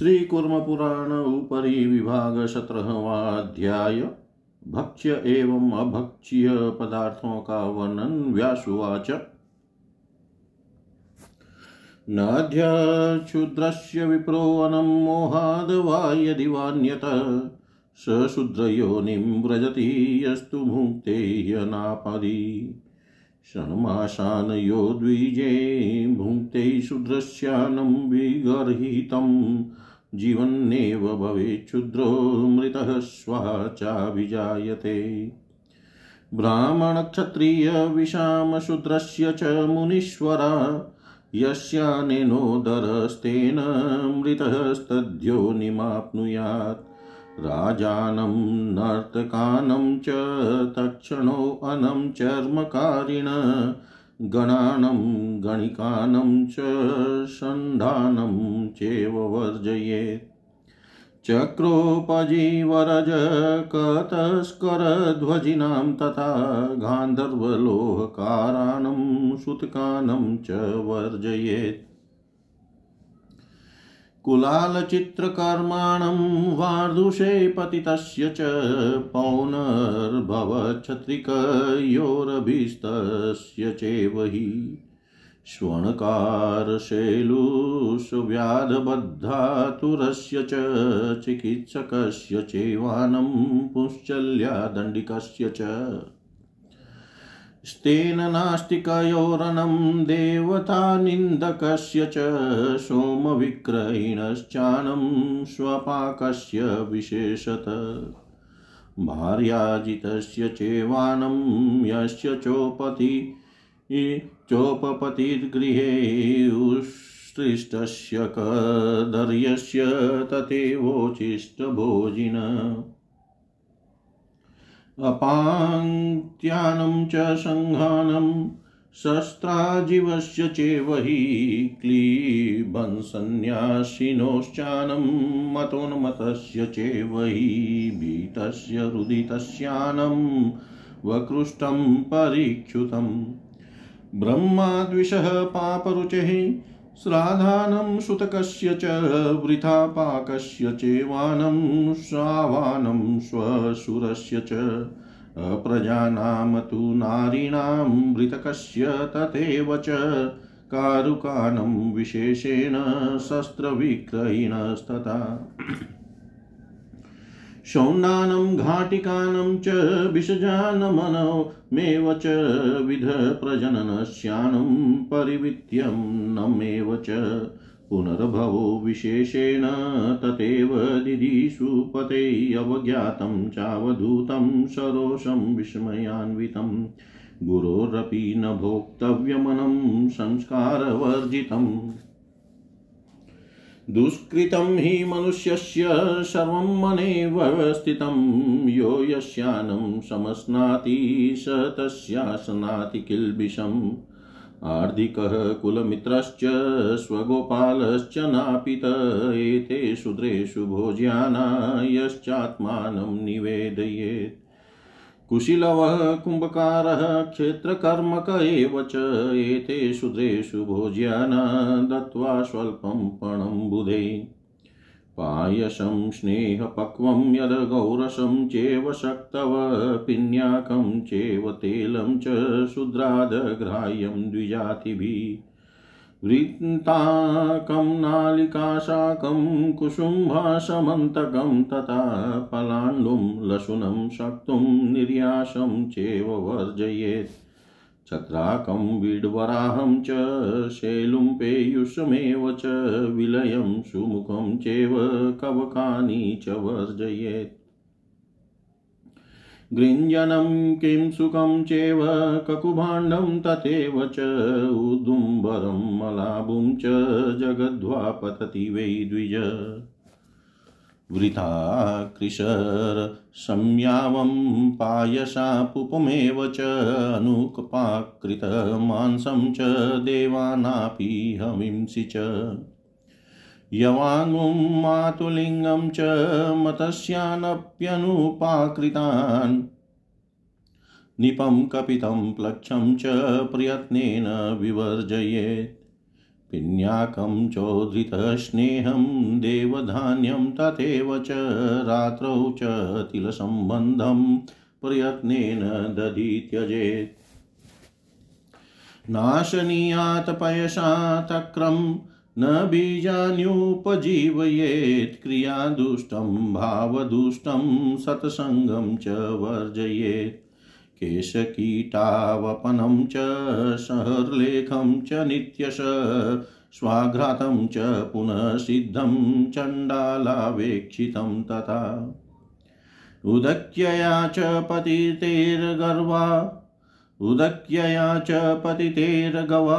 श्रीकुर्मपुराण उपरि विभाग सत्रहवाध्याय भक्ष्य एवं अभक्ष्य पदार्थों का वर्णन व्यासुवाच। नाध्यक्षुद्रस्य विप्रोऽनं मोहाद् यदि वान्यत, स शूद्रयोनिं व्रजति यस्तु भुङ्क्ते यनापदि षण्मासान् यो द्विजे, भुङ्क्ते शूद्रस्यानं विगर्हितं जीवन्नेव भवेत् क्षुद्रो मृतः स्वाचाभिजायते ब्राह्मणक्षत्रियविषामशूद्रस्य च मुनीश्वरा, यस्यानेनोदरस्तेन मृतस्तद्योनिमाप्नुयात् राजानं नर्तकानं च तक्षणोऽनं चर्मकारिण गणानं गणिकानं च षण्डानं चैव वर्जयेत्। चक्रोपजीवरजकतस्करध्वजिनां तथा गान्धर्वलोहकाराणं सुतकानं च वर्जयेत्। कुलालचित्रकर्माणं वार्धुषे पतितस्य च पौनर्भवच्छत्रिकयोरभीस्तस्य चैव हि श्वणकारशैलुषव्याधबद्धातुरस्य च चिकित्सकस्य चैवानं पुंश्चल्यादण्डिकस्य च स्तेन नास्तिकयोरनं देवतानिन्दकस्य च सोमविक्रयिणश्चानं स्वपाकस्य विशेषत। भार्याजितस्य चैवानं यस्य चोपति चोपपतिर्गृहे उत्सृष्टस्य कदर्यस्य तथैवोचिष्टभोजिन। अपाङ्क्त्यानं च सङ्घानं शस्त्राजीवस्य चैव हि क्लीबन्सन्न्यासिनोश्चानं मतोन्मतस्य चैव हि भीतस्य रुदितस्यानं वकृष्टं परीक्षुतम् ब्रह्माद्विषः पापरुचिः श्राद्धानं सुतकस्य च वृथा चेवानं चैवानं श्रावानं श्वशुरस्य च। अप्रजानां तु नारीणां मृतकस्य तथैव च। कारुकानं विशेषेण शस्त्रविक्रयिणस्तथा शौण्डानं घाटिकानं च विषजानमनमेव च विधप्रजननस्यानं परिवित्यन्नमेव च पुनर्भवो विशेषेण तथैव दिदिषुपते अवज्ञातं चावधूतं सरोषं विस्मयान्वितं गुरोरपि न भोक्तव्यमनं संस्कारवर्जितम् दुष्कृतं हि मनुष्यस्य सर्वं मनेव स्थितं। यो यस्यानं समस्नाति स तस्यासनाति किल्बिषम्। आर्धिकः कुलमित्रश्च स्वगोपालश्च नापित। एते शूद्रेषु भोज्याना यश्चात्मानं निवेदयेत्। कुशिलवः कुम्भकारः क्षेत्रकर्मक एव च एते शूद्रेषु भोज्याना दत्त्वा स्वल्पं पणं बुधे। पायसं, स्नेहपक्वं यद्गौरसं चेव शक्तव, पिन्याकं चेव तेलं च शूद्रादग्राह्यं द्विजातिभिः। वृत्ताकं नालिकाशाकं कुसुम्भासमन्तकं तथा पलाण्डुं लशुनं, शक्तुं निर्यासं चैव वर्जयेत्। छत्राकं, विड्वराहं च, शैलुं, पेयुषमेव च, विलयं, सुमुखं चैव, कवकानि च वर्जयेत्। गृञ्जनं किं सुखं चैव, ककुभाण्डं तथैव च, उदुम्बरं मलाबुं च जगद्वा पतति वै द्विज। वृथा कृशरसंयावं पायसापुपमेव च, अनुकपाकृतमांसं च, देवानापि हविंसि च। यवाङ्गुं मातुलिङ्गं च मतस्यानप्यनुपाकृतान्। निपं कपितं प्लक्षं च प्रयत्नेन विवर्जयेत्। पिन्याकं चोद्धृतस्नेहं देवधान्यं तथैव च रात्रौ च तिलसम्बन्धं प्रयत्नेन दधि नाशनीयात् पयसा तक्रं न बीजान्युपजीवयेत् क्रियादुष्टं, भावदुष्टं, सत्सङ्गं च वर्जयेत्। केशकीटावपनं च, सहर्लेखं च, नित्यश स्वाघ्रातं च पुनः सिद्धं चण्डालावेक्षितं तथा। उदक्यया च पतितेर्गर्वा उदक्यया च पतितेर्गवा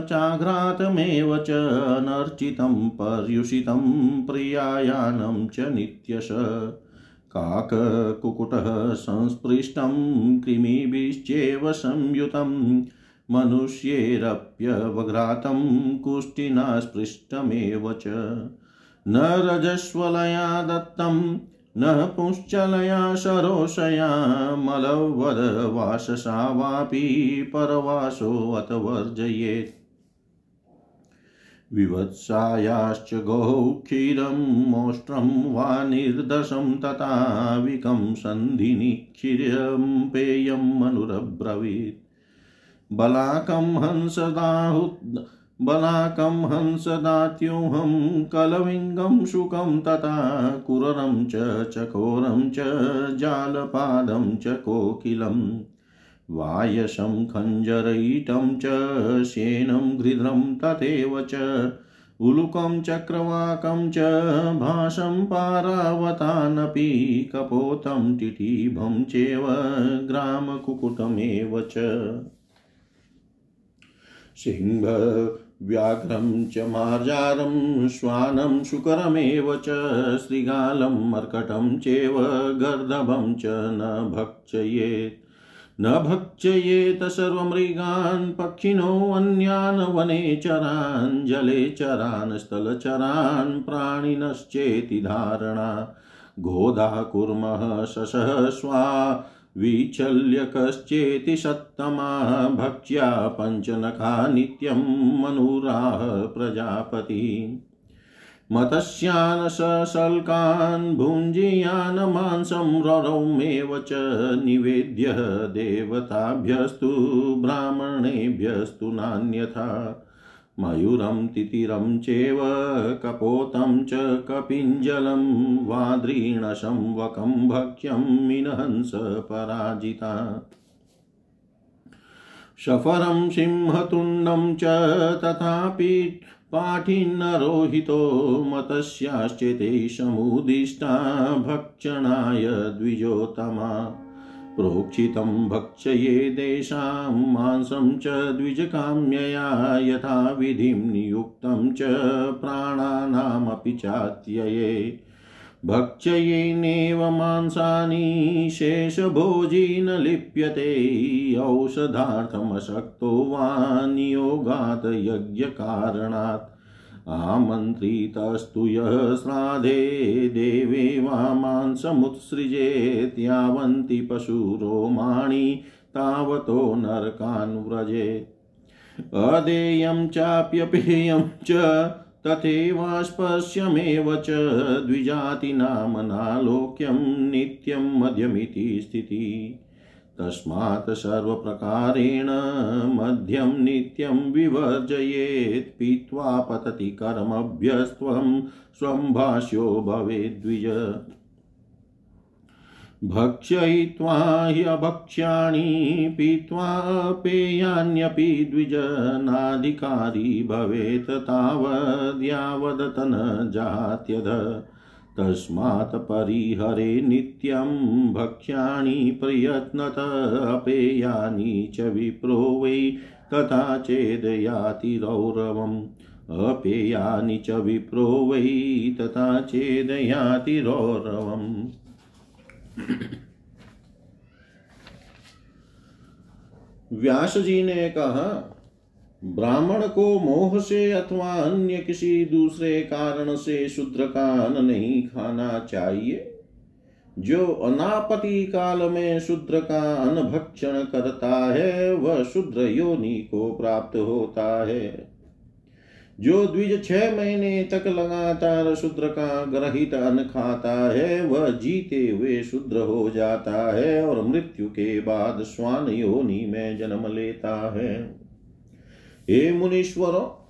चाघ्रातमेव च नर्चितं पर्युषितं प्रियायानं च नित्यश। काककुकुटः संस्पृष्टं कृमिभिश्चेव संयुतं, मनुष्येरप्यवघ्रातं कुष्टिना स्पृष्टमेव च। न रजस्वलया दत्तं न पुंश्चलया शरोषया मलवदवाससा वापि परवासोऽथ वर्जयेत्। विवत्सायाश्च गौः क्षीरं मोष्ट्रं वा निर्दशं तथाविकं सन्धिनि क्षीरं पेयं मनुरब्रवीत्। बलाकं हंसदाहुत् बलाकं हंसदात्यूहं कलविङ्गं शुकं तथा कुररं च चकोरं च जालपादं च कोकिलम् वायसं खञ्जरयिटं च शेनं गृध्रं तथैव च, उलुकं चक्रवाकं च भासं पारावतानपि कपोतं टिटीभं चेव ग्रामकुकुटमेव च। सिंहव्याघ्रं च मार्जारं, श्वानं शुकरमेव च शृगालं मर्कटं चेव, गर्दभं च न भक्षयेत्। न भक्षयेत सर्वमृगान् पक्षिणोऽन्यान् वने चरान्, जले चरान् स्थलचरान् प्राणिनश्चेति धारणा। गोधा कुर्मः शशः स्वा विचल्य कश्चेति सत्तमा भक्ष्या पञ्चनखा नित्यं मनुराः प्रजापति। मत्स्यान् सशल्कान् भुञ्जीयान् मांसं ररौमेव च निवेद्य देवताभ्यस्तु ब्राह्मणेभ्यस्तु नान्यथा। मयूरं तितिरं चेव कपोतं च कपिञ्जलं वाद्रीणशं वकं भक्ष्यं मिनहंस पराजिता शफरं सिंहतुण्डं च तथापि पाठिन्नरोहितो मतस्याश्चेते समुदिष्टा भक्षणाय द्विजोत्तमा। प्रोक्षितं भक्षये देशां, मांसं च द्विजकाम्यया यथा विधिं नियुक्तं च प्राणानामपि चात्यये। भक्षयेनेव मांसानि लिप्यते, औषधार्थमशक्तो वा नियोगात् यज्ञकारणात् आमन्त्रितस्तु यः श्राद्धे देवे वा मांसमुत्सृजेत् यावन्ति पशुरोमाणि तावतो नरकान् व्रजेत् अदेयं चाप्यपेयं च तथैवास्पश्यमेव च द्विजातिनामनालोक्यं नित्यं मध्यमिति स्थितिः। तस्मात् सर्वप्रकारेण मध्यं नित्यं विवर्जयेत्, पीत्वा पतति कर्मभ्यस्त्वं, स्वं भाष्यो भवेद्विज भक्षयित्वा ह्यभक्ष्याणि पीत्वा पेयान्यपि द्विजनाधिकारी भवेत् तावद्यावदत न जात्यध। तस्मात् परिहरे नित्यं भक्ष्याणि प्रयत्नत अपेयानि च विप्रो वै तथा चेदयाति रौरवम्। अपेयानि च विप्रो वै तथा चेदयाति रौरवम्। व्यास जी ने कहा ब्राह्मण को मोह से अथवा अन्य किसी दूसरे कारण से शूद्र का अन्न नहीं खाना चाहिए। जो अनापति काल में शूद्र का अन्न भक्षण करता है, वह शूद्र योनि को प्राप्त होता है। जो द्विज छह महीने तक लगातार शूद्र का ग्रहित अन्न खाता है, वह जीते हुए शूद्र हो जाता है और मृत्यु के बाद स्वान योनि में जन्म लेता है। हे मुनीश्वरों,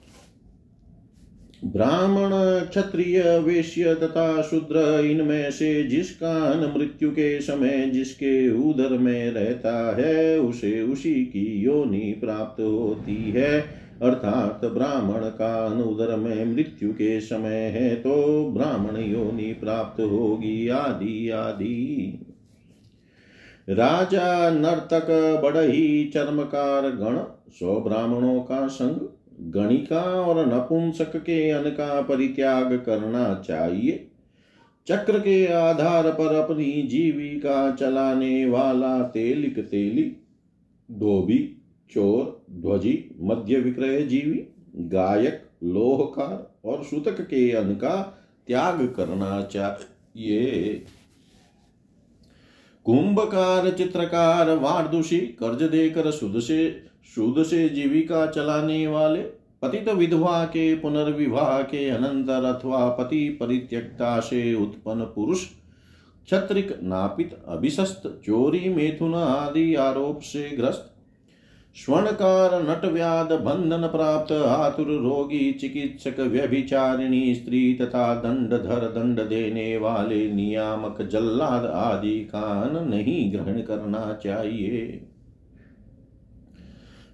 ब्राह्मण क्षत्रिय, वेश्य तथा शूद्र, इनमें से जिसका मृत्यु के समय जिसके उदर में रहता है, उसे उसी की योनि प्राप्त होती है। अर्थात ब्राह्मण का अनुदर में मृत्यु के समय है तो ब्राह्मण योनि प्राप्त होगी। आदि आदि। राजा नर्तक बड़ही चर्मकार गण सौ ब्राह्मणों का संग गणिका और नपुंसक के अन्न का परित्याग करना चाहिए। चक्र के आधार पर अपनी जीविका चलाने वाला तेलिक तेली धोबी, चोर, ध्वजी मध्य विक्रय जीवी, गायक, लोहकार और सूतक के अन्न का त्याग करना चाहिए। कुंभकार, चित्रकार, वारदुषी, कर्ज देकर शुद्ध से शुद्ध से जीविका चलाने वाले, पतित विधवा के पुनर्विवाह के अनंतर अथवा पति परित्यक्ता से उत्पन्न पुरुष, क्षत्रिक, नापित, अभिशस्त, चोरी, मेथुन आदि आरोप से ग्रस्त। स्वर्णकार नट व्याध बंधन प्राप्त, आतुर, रोगी, चिकित्सक, व्यभिचारिणी, स्त्री तथा दंड, धर, दंड देने वाले, नियामक, जल्लाद आदि कान नहीं ग्रहण करना चाहिए।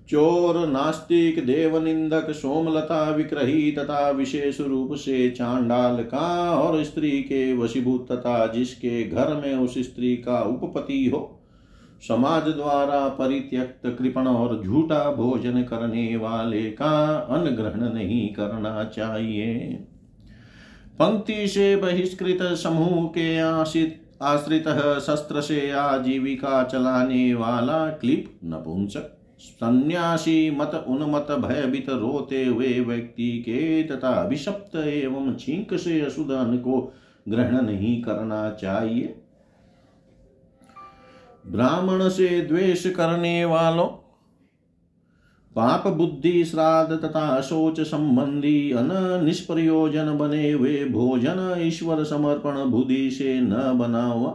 चोर नास्तिक देवनिंदक सोमलता विक्रही तथा विशेष रूप से चांडाल का और स्त्री के वशीभूत तथा जिसके घर में उस स्त्री का उपपति हो, समाज द्वारा परित्यक्त कृपण और झूठा भोजन करने वाले का अन्न ग्रहण नहीं करना चाहिए। पंक्ति से बहिष्कृत समूह के आशित आश्रित शस्त्र से आजीविका चलाने वाला क्लिप नपुंसक सन्यासी मत उन्मत भयभीत रोते हुए व्यक्ति के तथा अभिशप्त एवं छींक से अन्न को ग्रहण नहीं करना चाहिए। ब्राह्मण से द्वेष करने वालों पाप बुद्धि श्राद्ध तथा अशोच संबंधी अन निष्प्रयोजन बने हुए भोजन ईश्वर समर्पण बुद्धि से न बना हुआ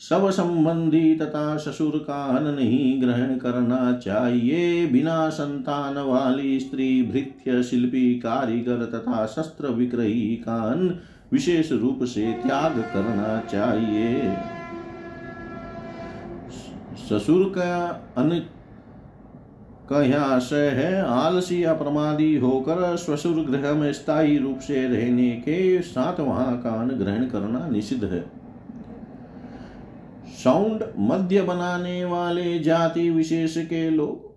सब संबंधी तथा ससुर का अन्न नहीं ग्रहण करना चाहिए। बिना संतान वाली स्त्री भृत्य शिल्पी कारीगर तथा शस्त्र विक्रही का अन्न विशेष रूप से त्याग करना चाहिए। ससुर का अन का है, आलसी अप्रमादी होकर ससुर गृह में स्थायी रूप से रहने के साथ वहाँ का अन्न ग्रहण करना निषिद्ध है। साउंड मध्य बनाने वाले जाति विशेष के लोग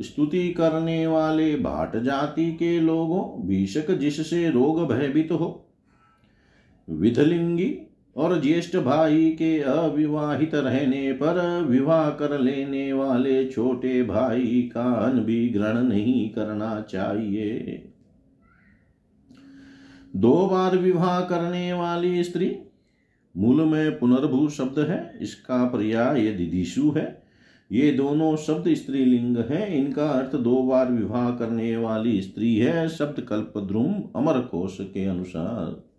स्तुति करने वाले भाट जाति के लोगों भीषक जिससे रोग भयभीत हो विधलिंगी और ज्येष्ठ भाई के अविवाहित रहने पर विवाह कर लेने वाले छोटे भाई का अन्न भी ग्रहण नहीं करना चाहिए दो बार विवाह करने वाली स्त्री मूल में पुनर्भू शब्द है, इसका पर्याय दिदिशु है। ये दोनों शब्द स्त्रीलिंग हैं, इनका अर्थ दो बार विवाह करने वाली स्त्री है, शब्द कल्पद्रुम अमर कोश के अनुसार।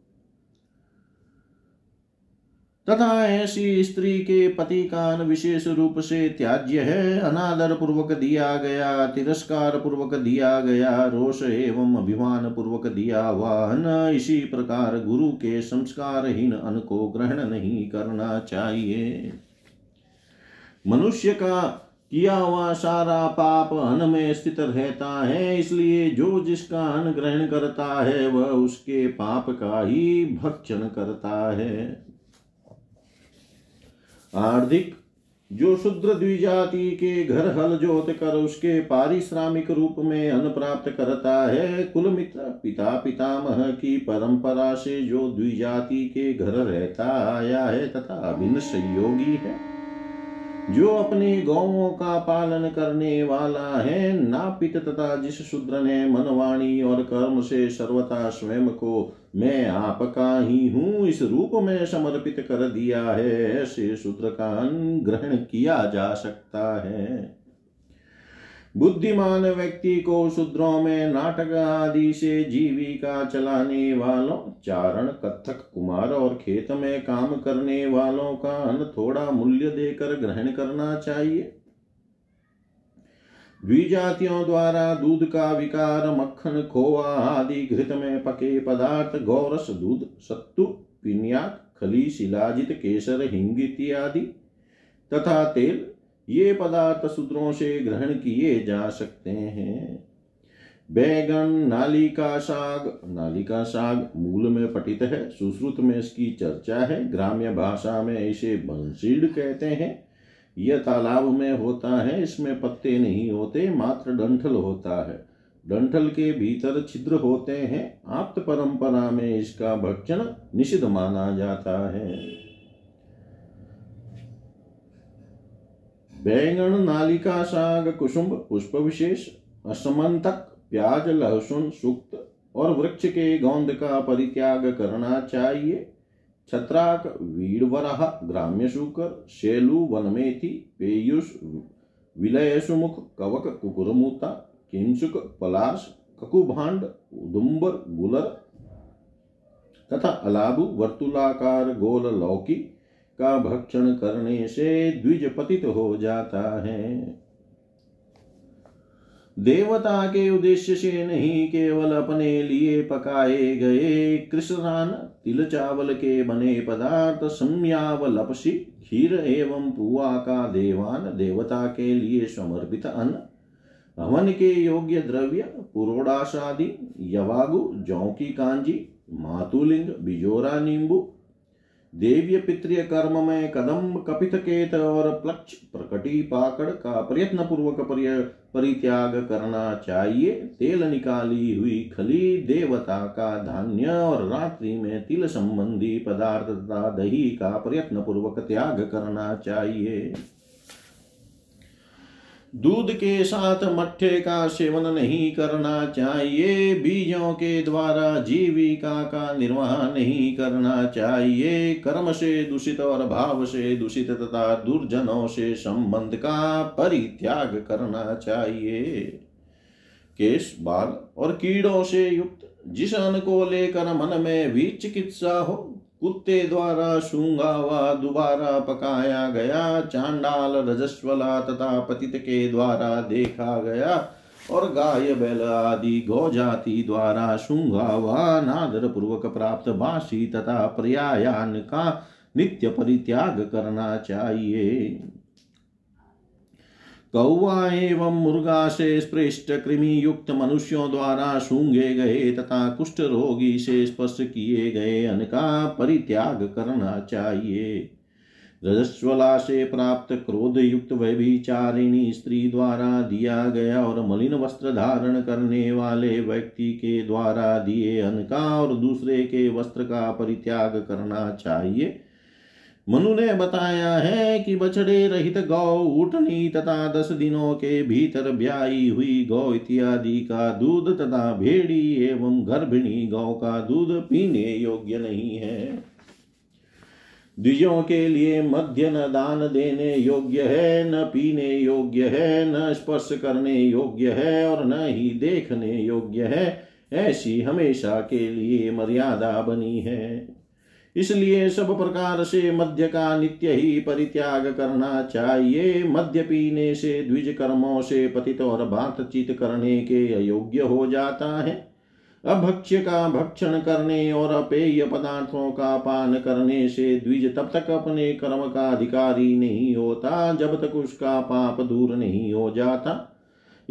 तथा ऐसी स्त्री के पति कान विशेष रूप से त्याज्य है। अनादर पूर्वक दिया गया तिरस्कार पूर्वक दिया गया, रोष एवं अभिमान पूर्वक हुआ वाहन, इसी प्रकार गुरु के संस्कारहीन अन्न को ग्रहण नहीं करना चाहिए। मनुष्य का किया हुआ सारा पाप अन्न में स्थित रहता है, इसलिए जो जिसका अन्न ग्रहण करता है, वह उसके पाप का ही भक्षण करता है। आर्थिक जो शुद्र द्विजाति के घर हल जोत कर उसके पारिश्रामिक रूप में अन्न प्राप्त करता है, कुल मित्र पिता पितामह की परंपरा से जो द्विजाति के घर रहता आया है तथा अभिन्न संयोगी है। जो अपने गौों का पालन करने वाला है, नापित तथा जिस शूद्र ने मनवाणी और कर्म से सर्वथा स्वयं को मैं आपका ही हूँ, इस रूप में समर्पित कर दिया है, ऐसे शूद्र का ग्रहण किया जा सकता है। बुद्धिमान व्यक्ति को शूद्रों में नाटक आदि से जीविका चलाने वालों, चारण, कथक, कुमार और खेत में काम करने वालों का अन्न थोड़ा मूल्य देकर ग्रहण करना चाहिए। द्विजातियों द्वारा दूध का विकार, मक्खन खोआ आदि घृत में पके पदार्थ, गौरस, दूध, सत्तु, पिन्याक, खली, शिलाजित, केसर, हिंग इत्यादि तथा तेल ये पदार्थ सूत्रों से ग्रहण किए जा सकते हैं। बैगन नालिका साग नालिका साग मूल में पठित है, सुश्रुत में इसकी चर्चा है, ग्राम्य भाषा में इसे बंसीड कहते हैं। यह तालाब में होता है, इसमें पत्ते नहीं होते, मात्र डंठल होता है। डंठल के भीतर छिद्र होते हैं, आप्त परंपरा में इसका भक्षण निषिद्ध माना जाता है। बैंगन नालिका साग कुसुम्ब पुष्प विशेष असमंतक प्याज लहसुन सुक्त और वृक्ष के गौंद का परित्याग करना चाहिए छत्राक वीड़वरह ग्राम्य शुकर शेलु वनमेथी पेयुष विलय सुमुख कवक कुकुरमूता किंसुक पलाश ककुभांड उदुम्बर गुलर तथा अलाबु वर्तुलाकार गोल लौकी का भक्षण करने से द्विज पतित हो जाता है। देवता के उद्देश्य से नहीं केवल अपने लिए पकाए गए कृष्णान तिल चावल के बने पदार्थ सम्यावलपसी खीर एवं पुआ का देवान देवता के लिए समर्पित अन्न, हवन के योग्य द्रव्य पुरोडाशादि यवागु, जौ की कांजी, मातुलिंग, बिजोरा नींबू देव्य पितृय कर्म में कदम कपित केत और प्लक्ष प्रकटी पाकड़ का प्रयत्न पूर्वक परित्याग करना चाहिए। तेल निकाली हुई खली देवता का धान्य और रात्रि में तिल संबंधी पदार्थ तथा दही का प्रयत्न पूर्वक त्याग करना चाहिए। दूध के साथ मट्ठे का सेवन नहीं करना चाहिए, बीजों के द्वारा जीविका का निर्वाह नहीं करना चाहिए। कर्म से दूषित और भाव से दूषित तथा दुर्जनों से संबंध का परित्याग करना चाहिए। केश, बाल और कीड़ों से युक्त जिस अन्न को लेकर मन में भी चिकित्सा हो कुत्ते द्वारा सूँगा हुआ दोबारा पकाया गया, चांडाल रजस्वला तथा पतित के द्वारा देखा गया, और गाय, बैल आदि गौजाति द्वारा सूँगा व नादर पूर्वक प्राप्त बासी तथा पर्यायान का नित्य परित्याग करना चाहिए। कौआ एवं मुर्गा से स्पृष्ट कृमि युक्त मनुष्यों द्वारा सूंघे गए तथा कुष्ठ रोगी से स्पर्श किए गए अन्न का परित्याग करना चाहिए। रजस्वला से प्राप्त क्रोध युक्त व्यभिचारिणी स्त्री द्वारा दिया गया और मलिन वस्त्र धारण करने वाले व्यक्ति के द्वारा दिए अन्न का और दूसरे के वस्त्र का परित्याग करना चाहिए। मनु ने बताया है कि बछड़े रहित गौ उठनी तथा दस दिनों के भीतर ब्याई हुई गौ इत्यादि का दूध तथा भेड़ी एवं गर्भिणी गौ का दूध पीने योग्य नहीं है। द्विजों के लिए मध्य न दान देने योग्य है, न पीने योग्य है, न स्पर्श करने योग्य है और न ही देखने योग्य है, ऐसी हमेशा के लिए मर्यादा बनी है। इसलिए सब प्रकार से मध्य का नित्य ही परित्याग करना चाहिए। मध्य पीने से द्विज कर्मों से पतित और बातचीत करने के अयोग्य हो जाता है। अभक्ष्य का भक्षण करने और अपेय पदार्थों का पान करने से द्विज तब तक अपने कर्म का अधिकारी नहीं होता, जब तक उसका पाप दूर नहीं हो जाता।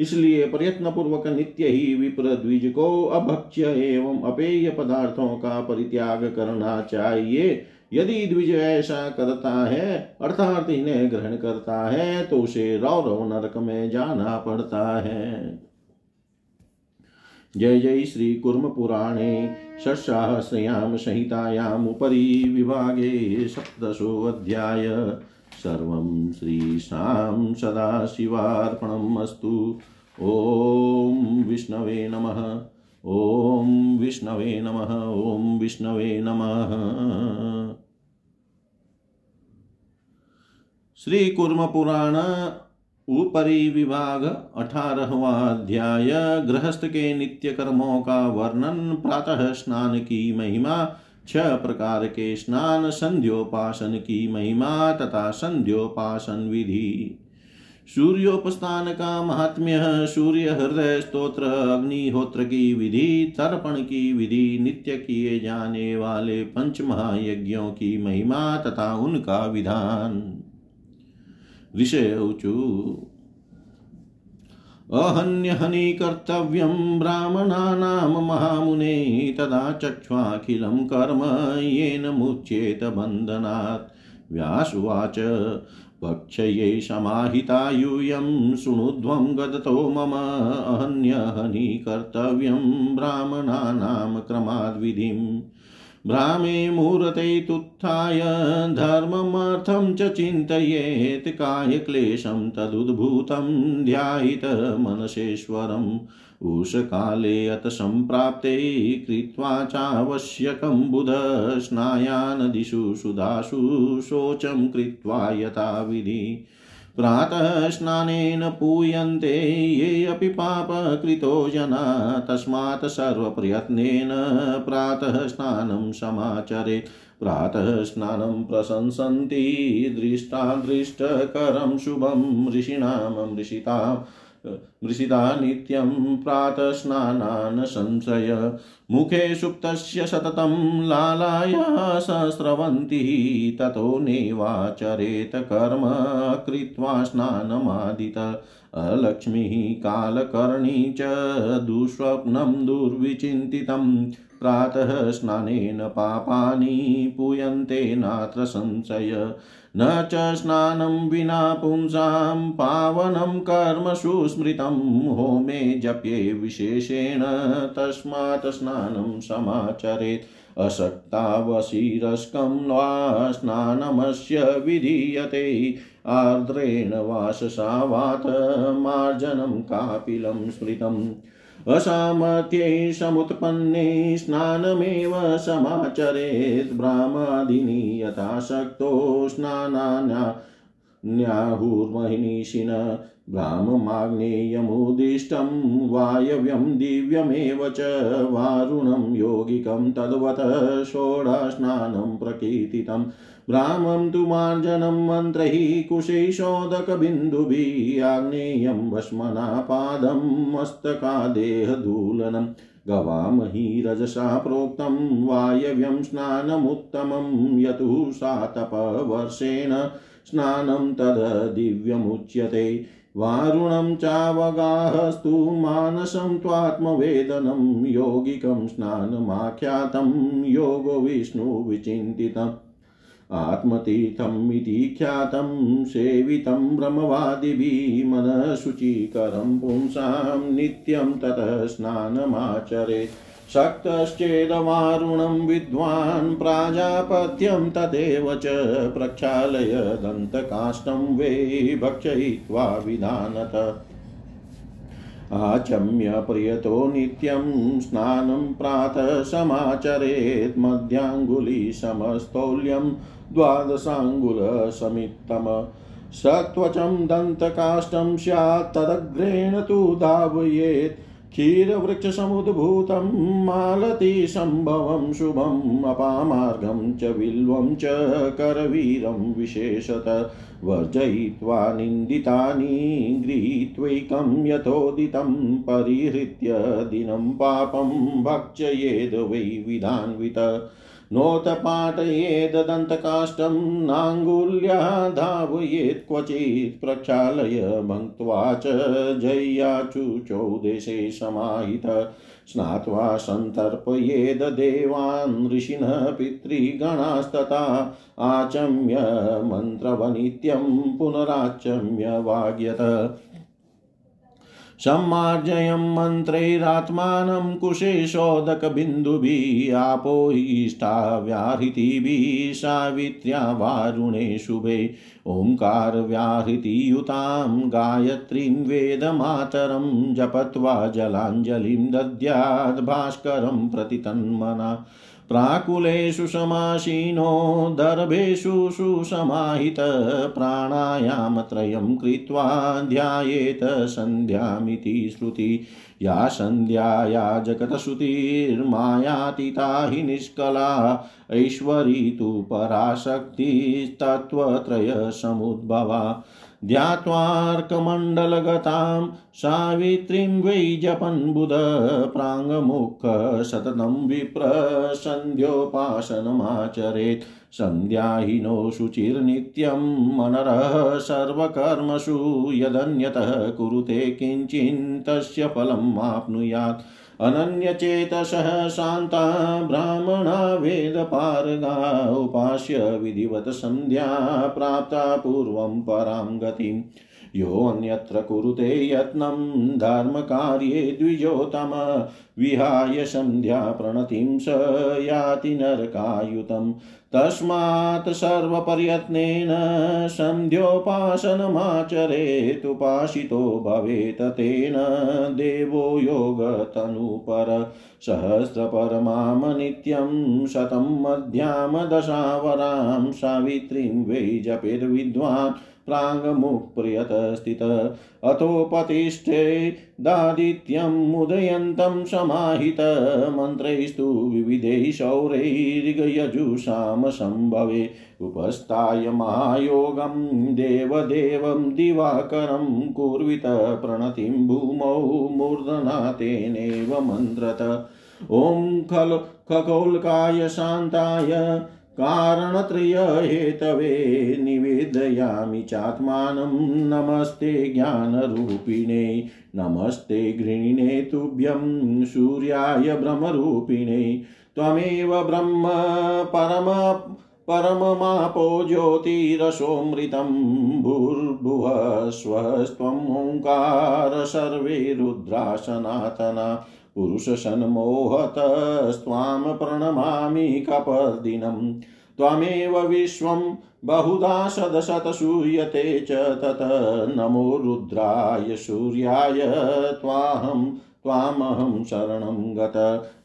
इसलिए प्रयत्न पूर्वक नित्य ही विप्र द्विज को अभक्ष्य एवं अपेय पदार्थों का परित्याग करना चाहिए। यदि द्विज ऐसा करता है, अर्थात इन्हें ग्रहण करता है तो उसे रौरव नरक में जाना पड़ता है। जय जय श्री कुर्म पुराणे संहितायाम् उपरि विभागे सप्तशोऽध्याय सर्वं श्रीशां सदाशिवार्पणम् अस्तु। ॐ विष्णवे नमः। ॐ विष्णवे नमः। ॐ विष्णवे नमः। श्री कुर्म पुराण ऊपरी विभाग अठारहवा अध्याय। गृहस्थ के नित्य कर्मों का वर्णन। प्रातः स्नान की महिमा। छह प्रकार के स्नान संध्योपासन की महिमा तथा संध्योपासन विधि सूर्योपस्थान का महात्म्य सूर्य हृदय स्त्रोत्र अग्निहोत्र की विधि तर्पण की विधि नित्य किए जाने वाले पंच महायज्ञों की महिमा तथा उनका विधान। ऋषय ऊचु। अहन्यहनि कर्तव्यं ब्राह्मणानां महामुने तदा चक्ष्वाखिलं कर्म येन मुच्येत बन्धनात्। व्यासुवाच भक्षये समाहिता यूयं शृणुध्वं गदतो मम अहन्यहनि कर्तव्यं ब्राह्मणानां क्रमाद्विधिम्। भ्रामे मूर्ते तुत्थाय धर्ममर्थं च चिन्तयेत् कायक्लेशं तदुद्भूतं ध्यायित मनसेश्वरम्। उषकाले अत सम्प्राप्ते कृत्वा चावश्यकं बुध स्नायानदिषु सुधासु शोचं कृत्वा यथाविधि प्रातः स्नानेन पूयन्ते ये अपि पापकृतो जना। तस्मात् सर्वप्रयत्नेन प्रातः स्नानं समाचरेत्। प्रातः स्नानं प्रशंसन्ति, दृष्टादृष्टकरं शुभं ऋषीणां ऋषिता मृषिता नित्यं प्रातस्नानान् संशय मुखे सुप्तस्य सततं लालाया सहस्रवन्ती, ततो नेवाचरेत कर्म कृत्वा स्नानमादित। अलक्ष्मीः कालकर्णी च दुःस्वप्नं दुर्विचिन्तितं। प्रातः स्नानेन पापानि पूयन्ते नात्र संशय। न च स्नानं विना पुंसां, पावनं कर्म सुस्मृतं, होमे जप्ये विशेषेण, तस्मात् स्नानं समाचरेत्। अशक्तावशिरस्कं वा स्नानमस्य विधीयते, आर्द्रेण वाससावात मार्जनं कापिलं स्मृतम्। असामर्थ्ये समुत्पन्ने स्नानमेव समाचरेत् ब्राह्मादिनी यथाशक्तो स्नानान्याहुर्महिनीशिन ब्राह्ममाग्नेयमुदिष्टं वायव्यं दिव्यमेव च वारुणं यौगिकं तद्वत् षोडस्नानं प्रकीर्तितम् ब्राह्मं तु मार्जनं मन्त्रैः कुशैशोदकबिन्दुभिः आग्नेयं भस्मना पादं मस्तकादेहधूलनम् गवामहि रजसा प्रोक्तं वायव्यं स्नानमुत्तमं यतु सातपवर्षेण स्नानं तद्दिव्यमुच्यते वारुणं चावगाहस्तु मानसं त्वात्मवेदनं यौगिकं स्नानमाख्यातं योगो विष्णुविचिन्तितम् आत्मतीर्थमिति ख्यातं सेवितं ब्रह्मवादिभिः मनःशुचिकरं पुंसां नित्यं ततः स्नानमाचरेत् शक्तश्चेदवारुणं विद्वान् प्राजापत्यं तदेव च प्रक्षालय दन्तकाष्ठं वे भक्षयित्वा विधानत। आचम्य प्रियतो नित्यं स्नानं प्रातः समाचरेत् मध्याङ्गुलिसमस्तौल्यं द्वादशाङ्गुलसमित्तम सत्वचं दन्तकाष्ठं स्यात्, तदग्रेण तु धावयेत्। क्षीरवृक्षसमुद्भूतं मालतीसम्भवं शुभम् अपामार्गं च बिल्वं च करवीरं विशेषत। वर्जयित्वा निन्दितानि गृहीत्वैकं यथोदितं परिहृत्य दिनं पापं भक्षयेद् वै विधान्वित। नोत्पाटयेदन्तकाष्ठं नाङ्गुल्या धावयेत् क्वचित् प्रक्षालय भङ्क्त्वा च जय्याचुचौ देशे समाहित। स्नात्वा सन्तर्पयेद देवान् ऋषिणः पितृगणास्तथा आचम्य मन्त्रवनित्यं पुनराचम्य वाग्यत। सम्मार्जयं मन्त्रैरात्मानं कुशेशोदकबिन्दुभिः आपो इष्टाव्याहृतिभिः सावित्र्या वारुणे शुभे। ओङ्कारव्याहृतियुतां गायत्रीं वेदमातरं जपत्वा जलाञ्जलिं दद्याद् भास्करं प्रति तन्मना। प्राकुलेषु समासीनो, दर्भेषु सुसमाहित प्राणायामत्रयं कृत्वा ध्यायेत सन्ध्यामिति श्रुति। या सन्ध्याया जगतश्रुतिर्मायातीता हि निष्कला। ऐश्वरी तु पराशक्तिस्तत्त्वत्रयसमुद्भवा। ध्यात्वार्कमण्डलगतां सावित्रीं वै जपन् बुध प्राङ्मुख सततं विप्रसन्ध्योपासनमाचरेत्। सन्ध्याहीनो शुचिर्नित्यं मनरः सर्वकर्मसु यदन्यतः कुरुते किञ्चिन्तस्य फलम् आप्नुयात्। अनन्यचेतसः शान्ता ब्राह्मणा वेदपारगा उपास्य विधिवत सन्ध्या प्राप्ता पूर्वं परां गतिम् योऽन्यत्र कुरुते यत्नं धर्मकार्ये द्विजोतम, विहाय सन्ध्या प्रणतिं स याति नरकायुतं तस्मात् सर्वपर्यत्नेन सन्ध्योपासनमाचरेतुपासितो भवेत् तेन देवो योगतनुपर। सहस्रपरमां नित्यं शतं मध्यां दशावरां सावित्रीं वै जपेद्विद्वान् प्राङ्मुक्प्रियत स्थित अथोपतिष्ठे दादित्यम् उदयन्तं समाहित। मन्त्रैस्तु विविधैः शौरैर्गयजुषां सम्भवे उपस्थाय महायोगं देवदेवं दिवाकरं कुर्वित प्रणतिं भूमौ मूर्धना तेनेव मन्त्रत। ॐ खल खगोल्काय शान्ताय कारणत्रयहेतवे निवेदयामि चात्मानं नमस्ते ज्ञानरूपिणे, नमस्ते गृणिने तुभ्यं सूर्याय ब्रह्मरूपिणे, त्वमेव ब्रह्म परम परममापो ज्योतिरसोऽमृतं भूर्भुवः स्वस्त्वम् ओङ्कार सर्वे रुद्रा सनातना पुरुषसन्मोहतस्त्वां प्रणमामि कपर्दिनं त्वमेव विश्वं बहुधा सदशतसूयते च तत नमो रुद्राय सूर्याय त्वाहं त्वामहं शरणं गत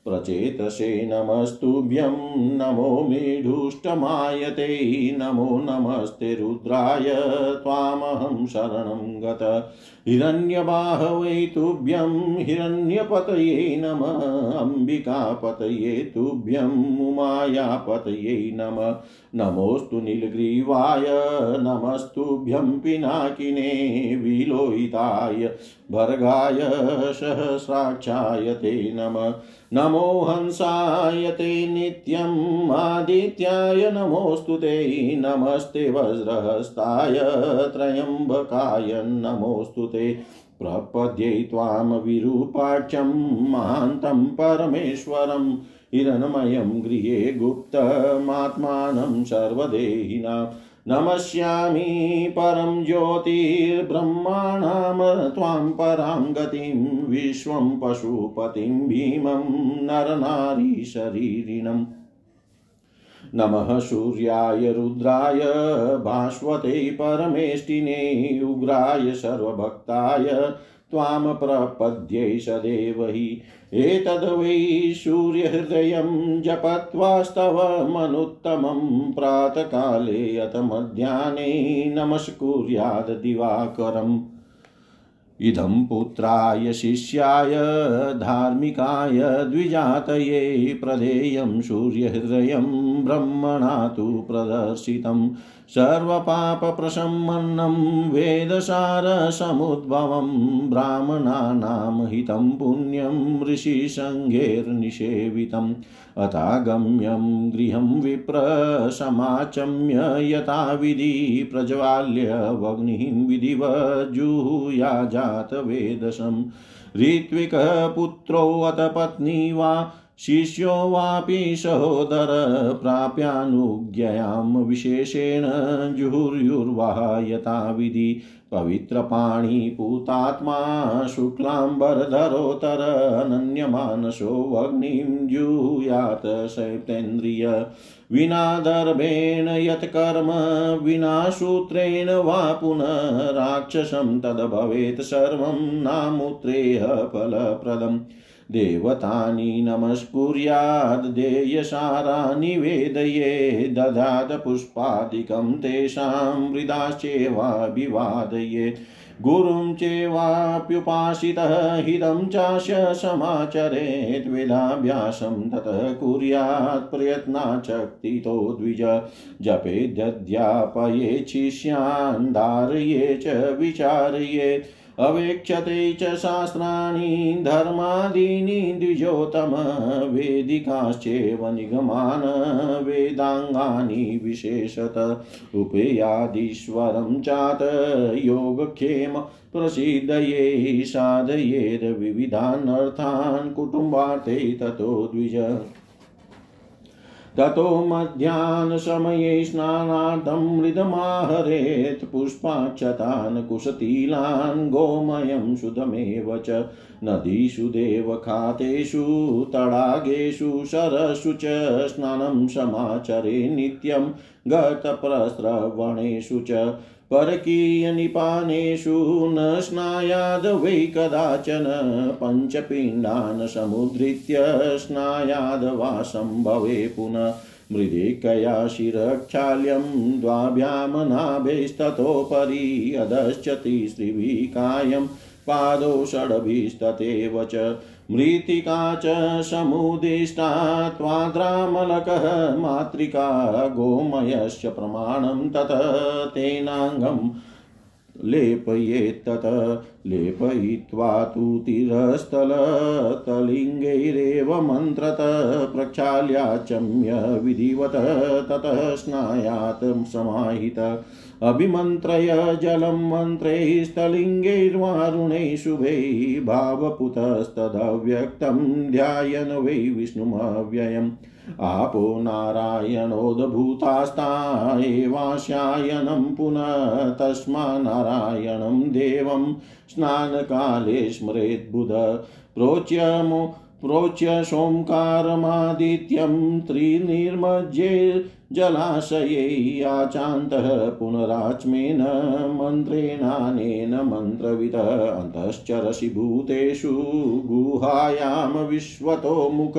प्रचेतसे नमस्तुभ्यं नमो मेढुष्टमायते नमो नमस्ते रुद्राय त्वामहं शरणं गत हिरण्यबाहवै तुभ्यं हिरण्यपतये नम अम्बिकापतये तुभ्यं उमायापतये नम नमोऽस्तु नीलग्रीवाय नमस्तुभ्यं पिनाकिने विलोहिताय भर्गाय सहस्राक्षाय ते नम नमो हंसाय ते नित्यम् आदित्याय नमोऽस्तु ते नमस्ते वज्रहस्ताय त्र्यम्बकाय नमोऽस्तु ते प्रपद्ये त्वां विरूपाक्षं महान्तं परमेश्वरम् हिरण्मयं गृहे गुप्तमात्मानं सर्वदेहिनाम् नमस्यामि परं ज्योतिर्ब्रह्माणां त्वां परां गतिं विश्वं पशुपतिं भीमं नरनारीशरीरिणम्। नमः सूर्याय, रुद्राय, भास्वते, परमेष्टिने, उग्राय, सर्वभक्ताय, त्वां प्रपद्ये सदेव हि एतद्वै सूर्यहृदयं जपत्वास्तवमनुत्तमं प्रातःकाले अथ मध्याह्ने नमस्कुर्याद् दिवाकरम्। इदं पुत्राय, शिष्याय, धार्मिकाय, द्विजातये प्रदेयं सूर्यहृदयं ब्रह्मणा तु प्रदर्शितं सर्वपापप्रशमन्नं वेदसारसमुद्भवं ब्राह्मणानां हितं पुण्यं ऋषिसङ्घैर्निषेवितम् अथागम्यं गृहं विप्रसमाचम्य यथाविधि प्रज्वाल्यवग्निं विधिवजुहुया जातवेदसं ऋत्विकपुत्रोऽथ पत्नी वा शिष्यो वापि सहोदर प्राप्यानुज्ञयां विशेषेण जुहुर्युर्वः यथाविधि पवित्रपाणिपूतात्मा शुक्लाम्बरधरोतर अनन्यमानसो वग्निं जुहुयात् शैतेन्द्रिय विना दर्भेण यत्कर्म विना सूत्रेण वा पुनः राक्षसं तद्भवेत् सर्वं नामुत्रेह फलप्रदम्। देवतानि नमस्कुर्याद् देयसारा निवेदये ददात पुष्पादिकं तेषां हृदाश्चेवाभिवादयेत् गुरुं चेवाप्युपासितः हितं चास्य समाचरेत् वेदाभ्यासं ततः कुर्यात् प्रयत्नाचक्तितो द्विज। जपेद्यध्यापये शिष्यान् धारये च अवेक्षते च शास्त्राणि धर्मादीनि द्विजोतम वेदिकाश्चेव निगमान् वेदाङ्गानि विशेषत उपेयादीश्वरं चात योगक्षेम प्रसिद्धये साधयेद् विविधान् अर्थान् कुटुम्बार्थे ततो द्विज ततो मध्याह्नसमये स्नानार्थं मृदमाहरेत् पुष्पाक्षतान् कुशतीलान् गोमयं सुधमेव च नदीषु देवखातेषु, तडागेषु, सरसु च स्नानं समाचरे नित्यं गतप्रस्रवणेषु च परकीयनिपानेषु न स्नायाद वै कदाचन पञ्चपिण्डान् समुद्धृत्य स्नायाद वा सम्भवे पुनः मृदिकया शिरक्षाल्यं द्वाभ्यां नाभेस्ततोपरि अधश्च तिसृभिः कायं पादौ षड्भिस्तथैव च मृत्तिका च समुदिष्टा त्वाद्रामलकः मातृका गोमयस्य प्रमाणं ततः तेनाङ्गं लेपयेत्तत, लेपयित्वा तु तिरस्थलतलिङ्गैरेव मन्त्रत प्रक्षाल्याचम्य विधिवत ततः स्नायात् समाहित। अभिमन्त्रय जलं मन्त्रैस्तलिङ्गैर्वारुणैः शुभैः भावपुतस्तदव्यक्तं ध्यायन् वै विष्णुमव्ययम्। आपो नारायणोद्भूतास्तायवाश्यायनं पुनः तस्मा नारायणं देवं स्नानकाले स्मरेद्बुध प्रोच्यमो प्रोच्य सोङ्कारमादित्यं त्रिनिर्मज्ये जलाशये याचान्तः पुनराच्मेन मन्त्रेणानेन मन्त्रवितः अन्तश्चरसि भूतेषु गुहायां विश्वतो मुख।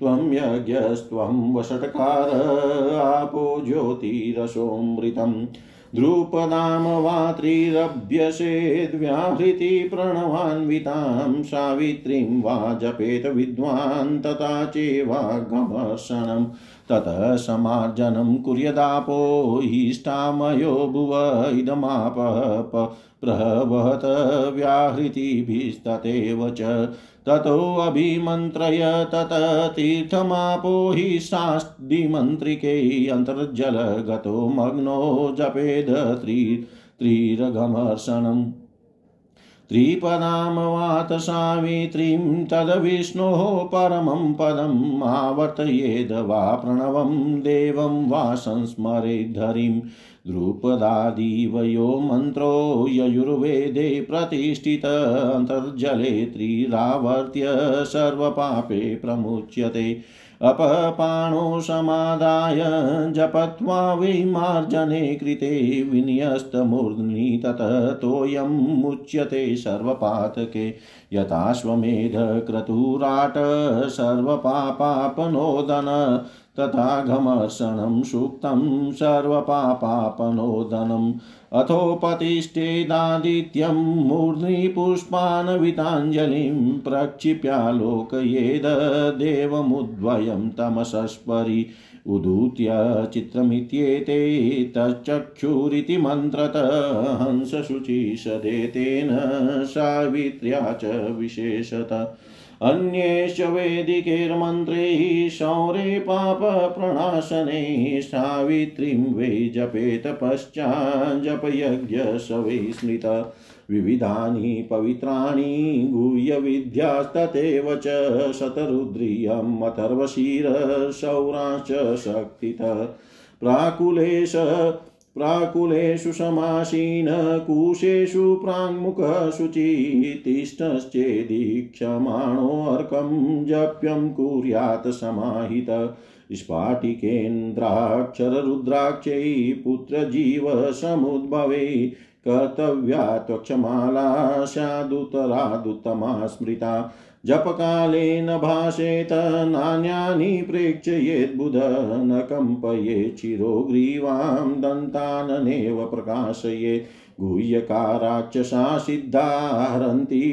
त्वं यज्ञस्त्वं वषट्कार आपो ज्योतिरसोऽमृतम्। ध्रुपदामवात्रिरभ्यसेद्व्याहृति प्रणवान्वितां सावित्रीं वा जपेत विद्वान् तथा चेवागमर्षणम् ततः समार्जनं कुर्यदापो इष्टामयो भुव इदमापः प्रवहत व्याहृतिभिस्तथैव च। ततोऽभिमन्त्रय ततः तीर्थमापो हि शास्तिमन्त्रिकै अन्तर्जलगतो मग्नो जपेद त्रि त्रिरगमर्षणम्। त्रिपदामवात सावित्रीं तद्विष्णोः परमं पदम् आवर्तयेद वा प्रणवं देवं वा संस्मरेद्धरिं द्रुपदादिव यो मन्त्रो ययुर्वेदे प्रतिष्ठितन्तर्जले त्रिरावर्त्य सर्वपापे प्रमुच्यते। अपपाणो समादाय जपत्वा विमार्जने कृते विन्यस्तमूर्ध्नि ततः तोयं मुच्यते सर्वपातके। यथाश्वमेधक्रतुराट सर्वपापापनोदन तथा घमर्षणं सूक्तं सर्वपापापनोदनम् अथोपतिष्ठेदादित्यं मूर्ध्नि पुष्पान्विताञ्जलिं प्रक्षिप्यालोकयेद देवमुद्वयं तमसस्परि। उदूत्य चित्रमित्येते तच्चक्षुरिति मन्त्रत हंसशुचिषदेतेन सावित्र्या च विशेषत। अन्येश्च वैदिकैर्मन्त्रैः शौरे पापप्रणाशने सावित्रीं वै जपेत पश्चाज्जपयज्ञ स वै स्मृत विविधानि पवित्राणि गुह्यविद्यास्तथैव च शतरुद्रियम् अथर्वशीरशौराश्च शक्तितः प्राकुलेश प्राकुलेषु समासीन कुशेषु प्राङ्मुखः शुचितिष्ठश्चेदीक्षमाणोऽर्कं जप्यं कुर्यात् समाहित। स्फाटिकेन्द्राक्षररुद्राक्षै पुत्रजीवसमुद्भवे कर्तव्या त्वक्षमाला स्यादुतरादुत्तमा स्मृता। जपकाले न भाषेत नान्यानि प्रेक्षयेद्बुध न कम्पये चिरो ग्रीवां दन्ताननेव प्रकाशयेत्। गुह्यकाराक्षसा सिद्धा हरन्ति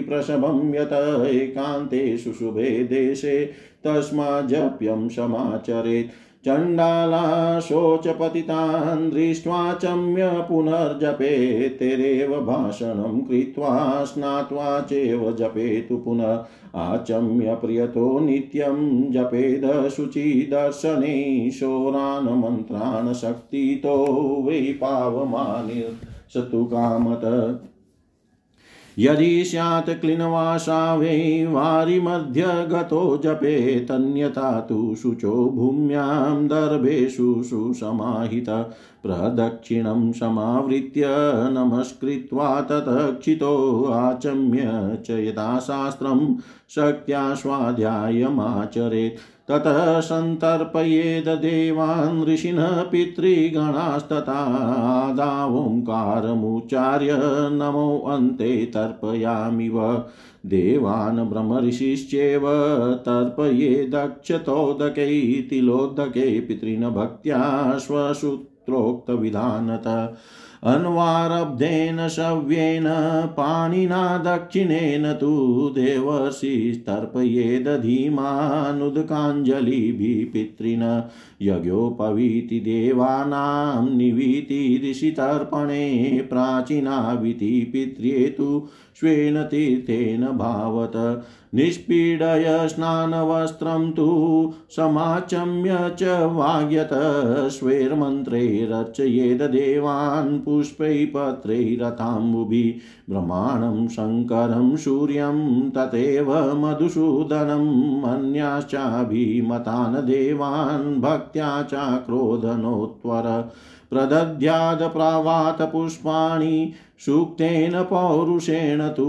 यत एकान्ते शुशुभे देशे तस्माज्जप्यं समाचरेत्। चण्डाला शोचपतितान् दृष्ट्वा चम्य पुनर्जपे तेरेव भाषणं कृत्वा स्नात्वा चैव जपेतु पुनः। आचम्य प्रियतो नित्यं जपेद शुचिदर्शने शोरान् मन्त्रान् शक्तितो वै पावमानिर्सतु कामत। यदि स्यात् क्लिनवासा वै वारिमध्य गतो जपेतन्यथा तु शुचो भूम्यां दर्भेषु सुसमाहित प्रदक्षिणं समावृत्य नमस्कृत्वा ततक्षितो आचम्य च यथा शास्त्रं शक्त्या स्वाध्यायमाचरेत्। ततः सन्तर्पयेद देवान् ऋषिणः पितृगणास्तथादावोङ्कारमुच्चार्य नमो अन्ते तर्पयामिव। देवान् ब्रह्मऋषिश्चेव तर्पये दक्षतोदकै तिलोदके पितॄन् भक्त्या स्वसूत्रोक्तविधानत अन्वारब्धेन शव्येन पाणिना दक्षिणेन तु देवर्षिस्तर्पयेदधीमानुदकाञ्जलिभिः पितॄन् यज्ञोपवीति देवानां निवीति ऋषितर्पणे प्राचीनाविति पित्र्येतु स्वेन तीर्थेन भावत। निष्पीडय स्नानवस्त्रं तु समाचम्य च वाग्यत स्वेर्मन्त्रैरर्चयेद देवान् पुष्पैपत्रैरथाम्बुभिः ब्रह्माणं शङ्करं सूर्यं तथैव मधुसूदनम् अन्याश्चाभिमतान् देवान् भक्त्या चाक्रोधनोत्तर प्रदध्यादप्रावात पुष्पाणि सूक्तेन पौरुषेण तु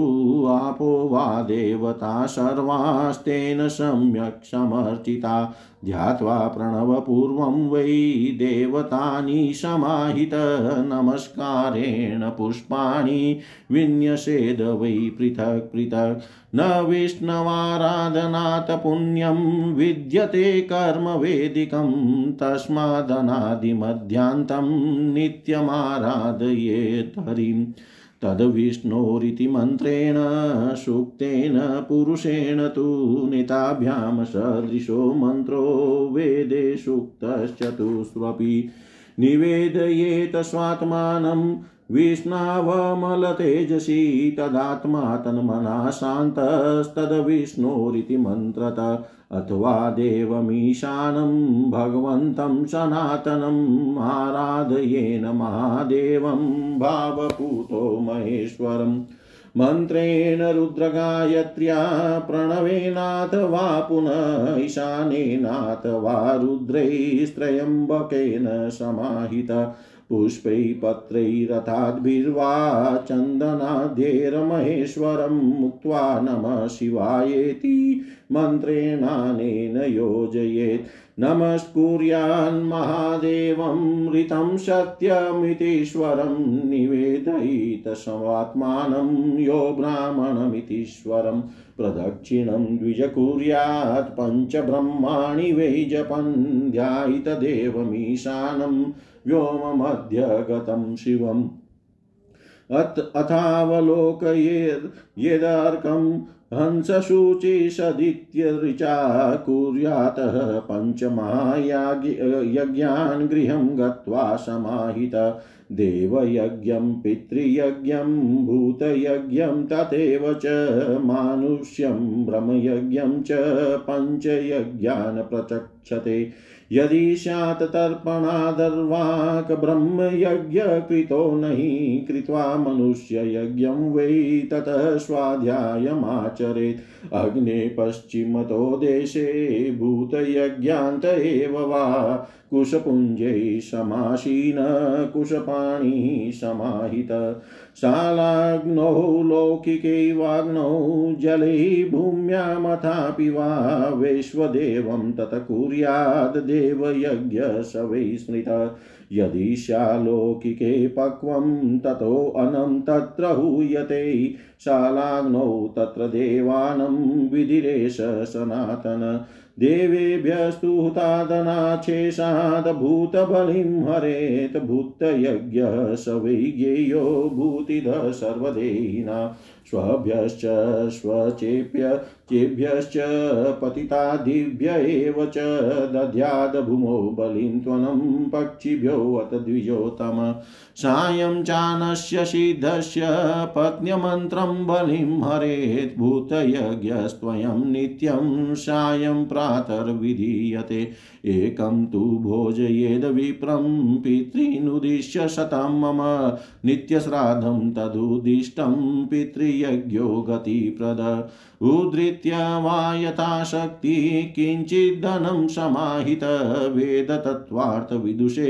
आपो वा देवता सर्वास्तेन सम्यक् समर्चिता ध्यात्वा प्रणवपूर्वं वै देवतानि समाहित नमस्कारेण पुष्पाणि विन्यसेद वै पृथक् पृथक्। न विष्णवाराधनात् पुण्यं विद्यते कर्मवेदिकं तस्मादनादिमध्यान्तं नित्यमाराधयेत् हरिम्। तद्विष्णोरिति मन्त्रेण सूक्तेन पुरुषेण तु निताभ्यां सदृशो मन्त्रो वेदे सूक्तश्चतुष्वपि निवेदयेत स्वात्मानं विष्णावमलतेजसी तदात्मा तन्मना शान्तस्तद्विष्णोरिति मन्त्रत। अथवा देवमीशानं भगवन्तं सनातनम् आराधयेन महादेवं भावपूतो महेश्वरम् मन्त्रेण रुद्रगायत्र्या प्रणवेनाथ वा पुनः ईशानेनाथ वा रुद्रैस्त्रयम्बकेन समाहित। पुष्पै पत्रैरथाद्भिर्वा चन्दनाद्यैर्महेश्वरं मुक्त्वा नमः शिवायेति मन्त्रेणानेन योजयेत्। नमस्कुर्यान्महादेवं ऋतं सत्यमितीश्वरं निवेदयित समात्मानं यो ब्राह्मणमितीश्वरं प्रदक्षिणं द्विज कुर्यात् पञ्चब्रह्माणि वै जपन् ध्यायितदेवमीशानं व्योममध्यगतं शिवम्। अथ अथावलोकयेद् यदर्कं हंसशुचिसदित्यऋचा कुर्यातः पञ्चमहायज्ञान् गृहं गत्वा समाहित। देवयज्ञं, पितृयज्ञं, भूतयज्ञं तथैव च मानुष्यं। ब्रह्मयज्ञं च पञ्चयज्ञान् प्रचक्षते। यदि स्यात् तर्पणादर्वाक् ब्रह्मयज्ञकृतो नहि कृत्वा मनुष्ययज्ञं वै ततः स्वाध्यायमाचरेत्। अग्ने पश्चिमतो देशे भूतयज्ञान्त एव वा। कुशपुञ्जै समासीन कुशपाणि समाहित। शालाग्नौ, लौकिके वाग्नौ, जले भूम्यामथापि वा, वैश्वदेवं तत् कुर्याद् देवयज्ञशवै स्मृत। यदि शालौकिके पक्वं ततोऽनं तत्र हूयते। शालाग्नौ तत्र देवानं विधिरेश सनातन। देवेभ्यस्तु हुतादनाच्छेषादभूतबलिं हरेत् भूतयज्ञः स वै ज्ञेयो भूतिदः सर्वदेहिना स्वभ्यश्च स्वचेभ्य चेभ्यश्च पतितादिभ्य एव च दद्याद्भूमौ बलिं त्वनं पक्षिभ्योऽत द्विजोतम सायं चानस्य सिद्धस्य पत्न्यमन्त्रं बलिं हरेत् भूतयज्ञस्त्वयं नित्यं सायं प्रातर्विधीयते। एकं तु भोजयेद विप्रं पितॄनुद्दिश्य शतं मम नित्यश्राद्धं तदुद्दिष्टं पितृयज्ञो गतिप्रद। उद्धृत्य वा यथाशक्ति किञ्चिद्धनं समाहित वेदतत्त्वार्थविदुषे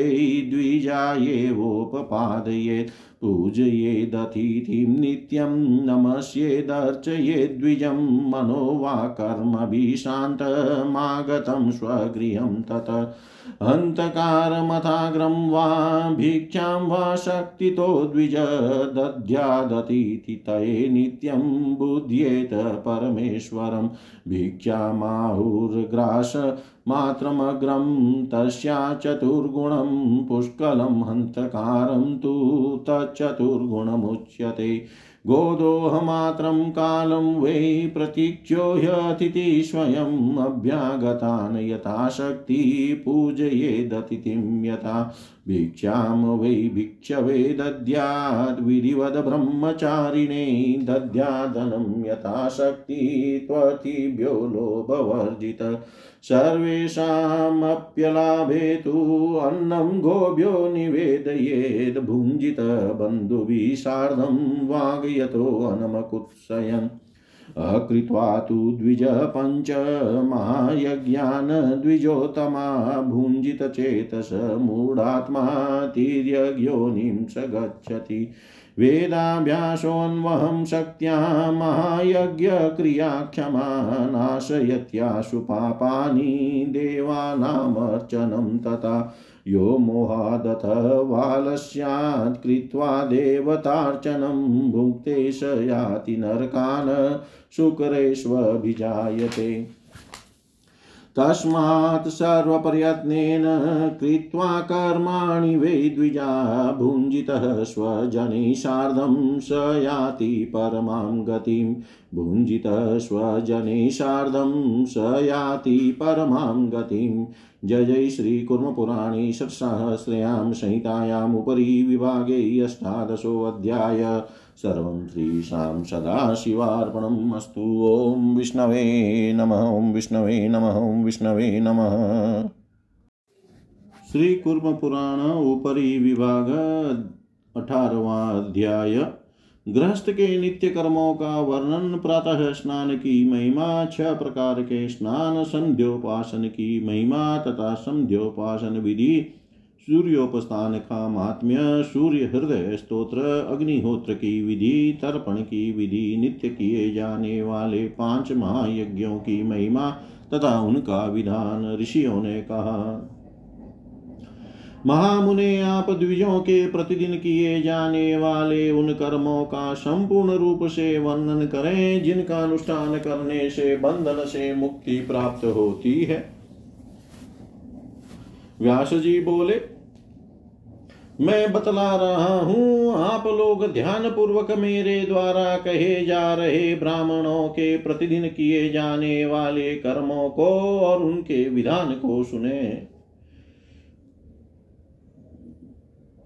द्विजायेवोपपादयेत् पूजयेदतिथिं नित्यं नमस्येदर्चयेद्विजं मनो वा कर्मभिः शान्तमागतं स्वगृहं तत्। हन्तकारमथाग्रं वा भिक्षां वा शक्तितो द्विज दद्यादतिथितये नित्यं बुध्येत परमेश्वरं। भिक्षामाहुर्ग्रास मात्रमग्रं तस्या चतुर्गुणं पुष्कलं हन्तकारं तु तच्चतुर्गुणमुच्यते। गोदोहमात्रं कालं वै प्रतीक्ष्यो ह्यतिथि स्वयम् अभ्यागतान् यथाशक्ति पूजयेदतिथिं यथा। भिक्षां वै भिक्षवे दद्याद् विधिवद ब्रह्मचारिणे दद्यादनं यथाशक्ति त्वतिभ्यो लोभवर्जित। सर्वेषामप्यलाभे तु अन्नं गोभ्यो निवेदयेद् भुञ्जित बन्धुभिः सार्धं वागयतोऽनमकुत्सयन् अकृत्वा तु द्विज पञ्च महायज्ञान् द्विजोत्तमा भुञ्जितचेतस मूढात्मा तिर्यज्ञोनिं स गच्छति। वेदाभ्यासोऽन्वहं शक्त्या महायज्ञक्रियाक्षमा नाशयत्याशु पापानि देवानामर्चनं तथा यो मोहादथ वालस्यात् कृत्वा देवतार्चनं भुक्ते स याति नरकान् शुक्रेष्वभिजायते तस्मात् सर्वप्रयत्नेन कृत्वा कर्माणि वै द्विजा भुञ्जितः स्वजनैः सार्धं स याति परमां गतिं भुञ्जितः स्वजनैः सार्धं स याति परमां गतिं। जय जय श्रीकुर्मपुराणे षट्सहस्रयां संहितायामुपरि विभागे अष्टादशोऽध्याय सर्वं श्रीशां सदाशिवार्पणम् अस्तु। ॐ विष्णवे नमः, ॐ विष्णवे नमः, ॐ विष्णवे नमः। श्री कुर्म पुराण ऊपरी विभाग अठारवा अध्याय। गृहस्थ के नित्य कर्मों का वर्णन प्रातः स्नान की महिमा, छह प्रकार के स्नान, संध्योपासन की महिमा तथा संध्योपासन विधि। सूर्योपस्थान का महात्म्य सूर्य हृदय स्तोत्र, अग्निहोत्र की विधि, तर्पण की विधि, नित्य किए जाने वाले पाँच महायज्ञों की महिमा तथा उनका विधान ऋषियों ने कहा। महामुने आप द्विजों के प्रतिदिन किए जाने वाले उन कर्मों का संपूर्ण रूप से वर्णन करें, जिनका अनुष्ठान करने से बंधन से मुक्ति प्राप्त होती है। व्यास जी बोले, मैं बतला रहा हूँ, आप लोग ध्यान पूर्वक मेरे द्वारा कहे जा रहे ब्राह्मणों के प्रतिदिन किए जाने वाले कर्मों को और उनके विधान को सुने।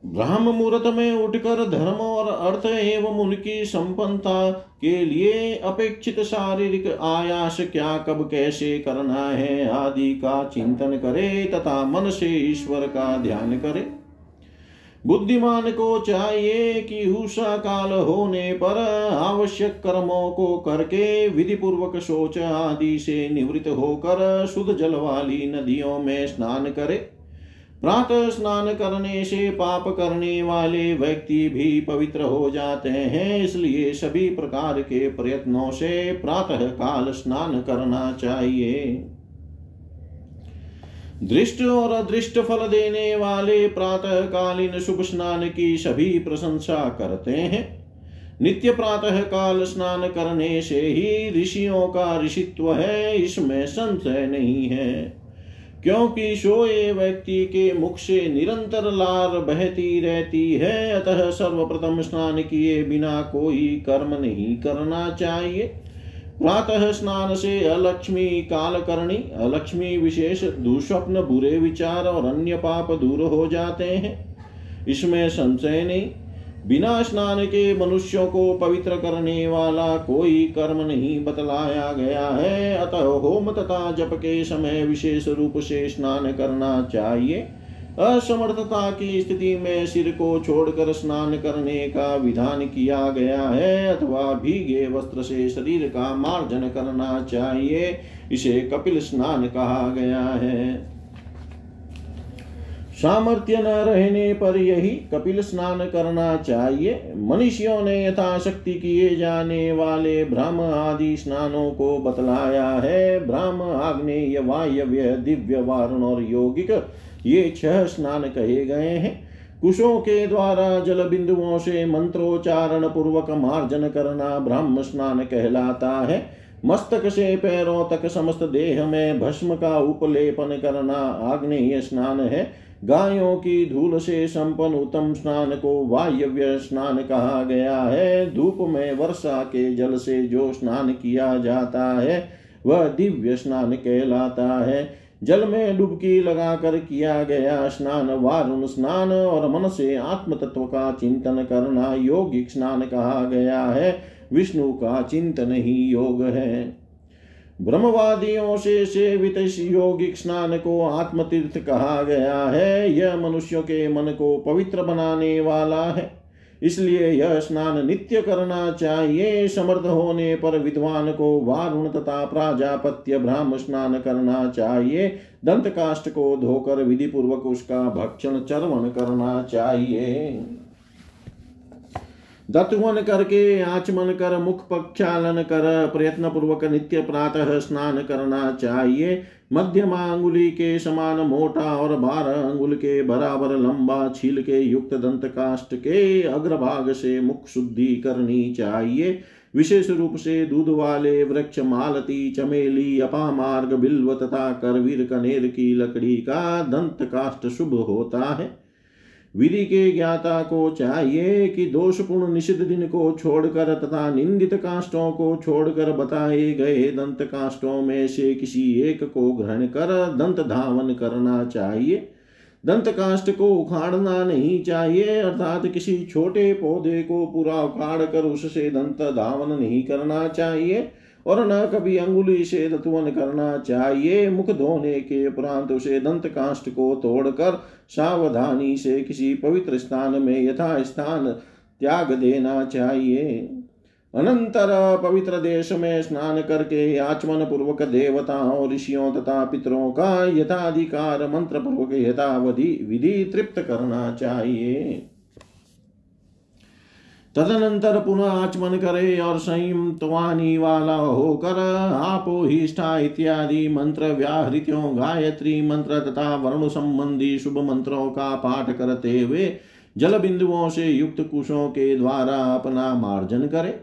ब्राह्म मुहूर्त में उठकर धर्म और अर्थ एवं उनकी संपन्नता के लिए अपेक्षित शारीरिक आयास क्या कब कैसे करना है आदि का चिंतन करे तथा मन से ईश्वर का ध्यान करे। बुद्धिमान को चाहिए कि उषा काल होने पर आवश्यक कर्मों को करके विधि पूर्वक शोच आदि से निवृत्त होकर शुद्ध जल वाली नदियों में स्नान करे। प्रातः स्नान करने से पाप करने वाले व्यक्ति भी पवित्र हो जाते हैं, इसलिए सभी प्रकार के प्रयत्नों से प्रातः काल स्नान करना चाहिए। दृष्ट और अदृष्ट फल देने वाले प्रातः कालीन शुभ स्नान की सभी प्रशंसा करते हैं। नित्य प्रातः काल स्नान करने से ही ऋषियों का ऋषित्व है, इसमें संशय नहीं है। क्योंकि सोए व्यक्ति के मुख से निरंतर लार बहती रहती है, अतः सर्वप्रथम स्नान किए बिना कोई कर्म नहीं करना चाहिए। प्रातः स्नान से अलक्ष्मी काल करणी अलक्ष्मी विशेष दुस्वप्न, बुरे विचार और अन्य पाप दूर हो जाते हैं। इसमें संशय नहीं बिना स्नान के मनुष्यों को पवित्र करने वाला कोई कर्म नहीं बतलाया गया है। अतः होम तथा जप के समय विशेष रूप से स्नान करना चाहिए। असमर्थता की स्थिति में सिर को छोड़कर स्नान करने का विधान किया गया है, अथवा भीगे वस्त्र से शरीर का मार्जन करना चाहिए। इसे कपिल स्नान कहा गया है। सामर्थ्य न रहने पर यही कपिल स्नान करना चाहिए। मनुष्यों ने यथाशक्ति किए जाने वाले ब्रह्म आदि स्नानों को बतलाया है। ब्रह्म आग्नेय, वायव्य, दिव्य, वारुण और यौगिक, ये छह स्नान कहे गए हैं। कुशों के द्वारा जल बिंदुओं से मंत्रोच्चारण पूर्वक मार्जन करना ब्रह्म स्नान कहलाता है। मस्तक से पैरों तक समस्त देह में भस्म का उपलेपन करना आग्नेय स्नान है। गायों की धूल से संपन्न उत्तम स्नान को वायव्य स्नान कहा गया है। धूप में वर्षा के जल से जो स्नान किया जाता है, वह दिव्य स्नान कहलाता है। जल में डुबकी लगाकर किया गया स्नान, वारुण स्नान और मन से आत्म तत्व का चिंतन करना योगिक स्नान कहा गया है। विष्णु का चिंतन ही योग है। ब्रह्मवादियों से सेवित योगिक स्नान को आत्मतीर्थ कहा गया है। यह मनुष्यों के मन को पवित्र बनाने वाला है। इसलिए यह स्नान नित्य करना चाहिए। समर्थ होने पर विद्वान को वारुण तथा प्राजापत्य ब्राह्म स्नान करना चाहिए। दंत काष्ट को धोकर विधि पूर्वक उसका भक्षण चरवण करना चाहिए। दत्वन करके, आचमन कर, मुख प्रक्षालन कर प्रयत्न पूर्वक नित्य प्रातः स्नान करना चाहिए। मध्यमा अंगुली के समान मोटा और बारह अंगुल के बराबर लंबा छील के युक्त दंत काष्ट के अग्रभाग से मुख शुद्धि करनी चाहिए। विशेष रूप से दूध वाले वृक्ष, मालती, चमेली, अपामार्ग, बिल्व तथा करवीर कनेर की लकड़ी का दंत काष्ट शुभ होता है। विधि के ज्ञाता को चाहिए कि दोषपूर्ण निषिद्ध दिन को छोड़कर तथा निंदित काष्टों को छोड़कर बताए गए दंत काष्टों में से किसी एक को ग्रहण कर दंत धावन करना चाहिए। दंत काष्ट को उखाड़ना नहीं चाहिए, अर्थात किसी छोटे पौधे को पूरा उखाड़ कर उससे दंत धावन नहीं करना चाहिए। और न कभी अंगुली से दत्वन करना चाहिए। मुख धोने के उपरांत उसे दंत काष्ट को तोड़कर सावधानी से किसी पवित्र स्थान में यथा स्थान त्याग देना चाहिए। अनंतर पवित्र देश में स्नान करके आचमन पूर्वक देवताओं ऋषियों तथा पितरों का यथाधिकार मंत्र पूर्वक यथावधि विधि तृप्त करना चाहिए। तदनंतर पुनः आचमन करे और संयमत्वानी वाला होकर आपो हिष्ठा इत्यादि मंत्र व्याहृत्यों, गायत्री मंत्र तथा वरुण संबंधी शुभ मंत्रों का पाठ करते हुए जल बिंदुओं से युक्त कुशों के द्वारा अपना मार्जन करे।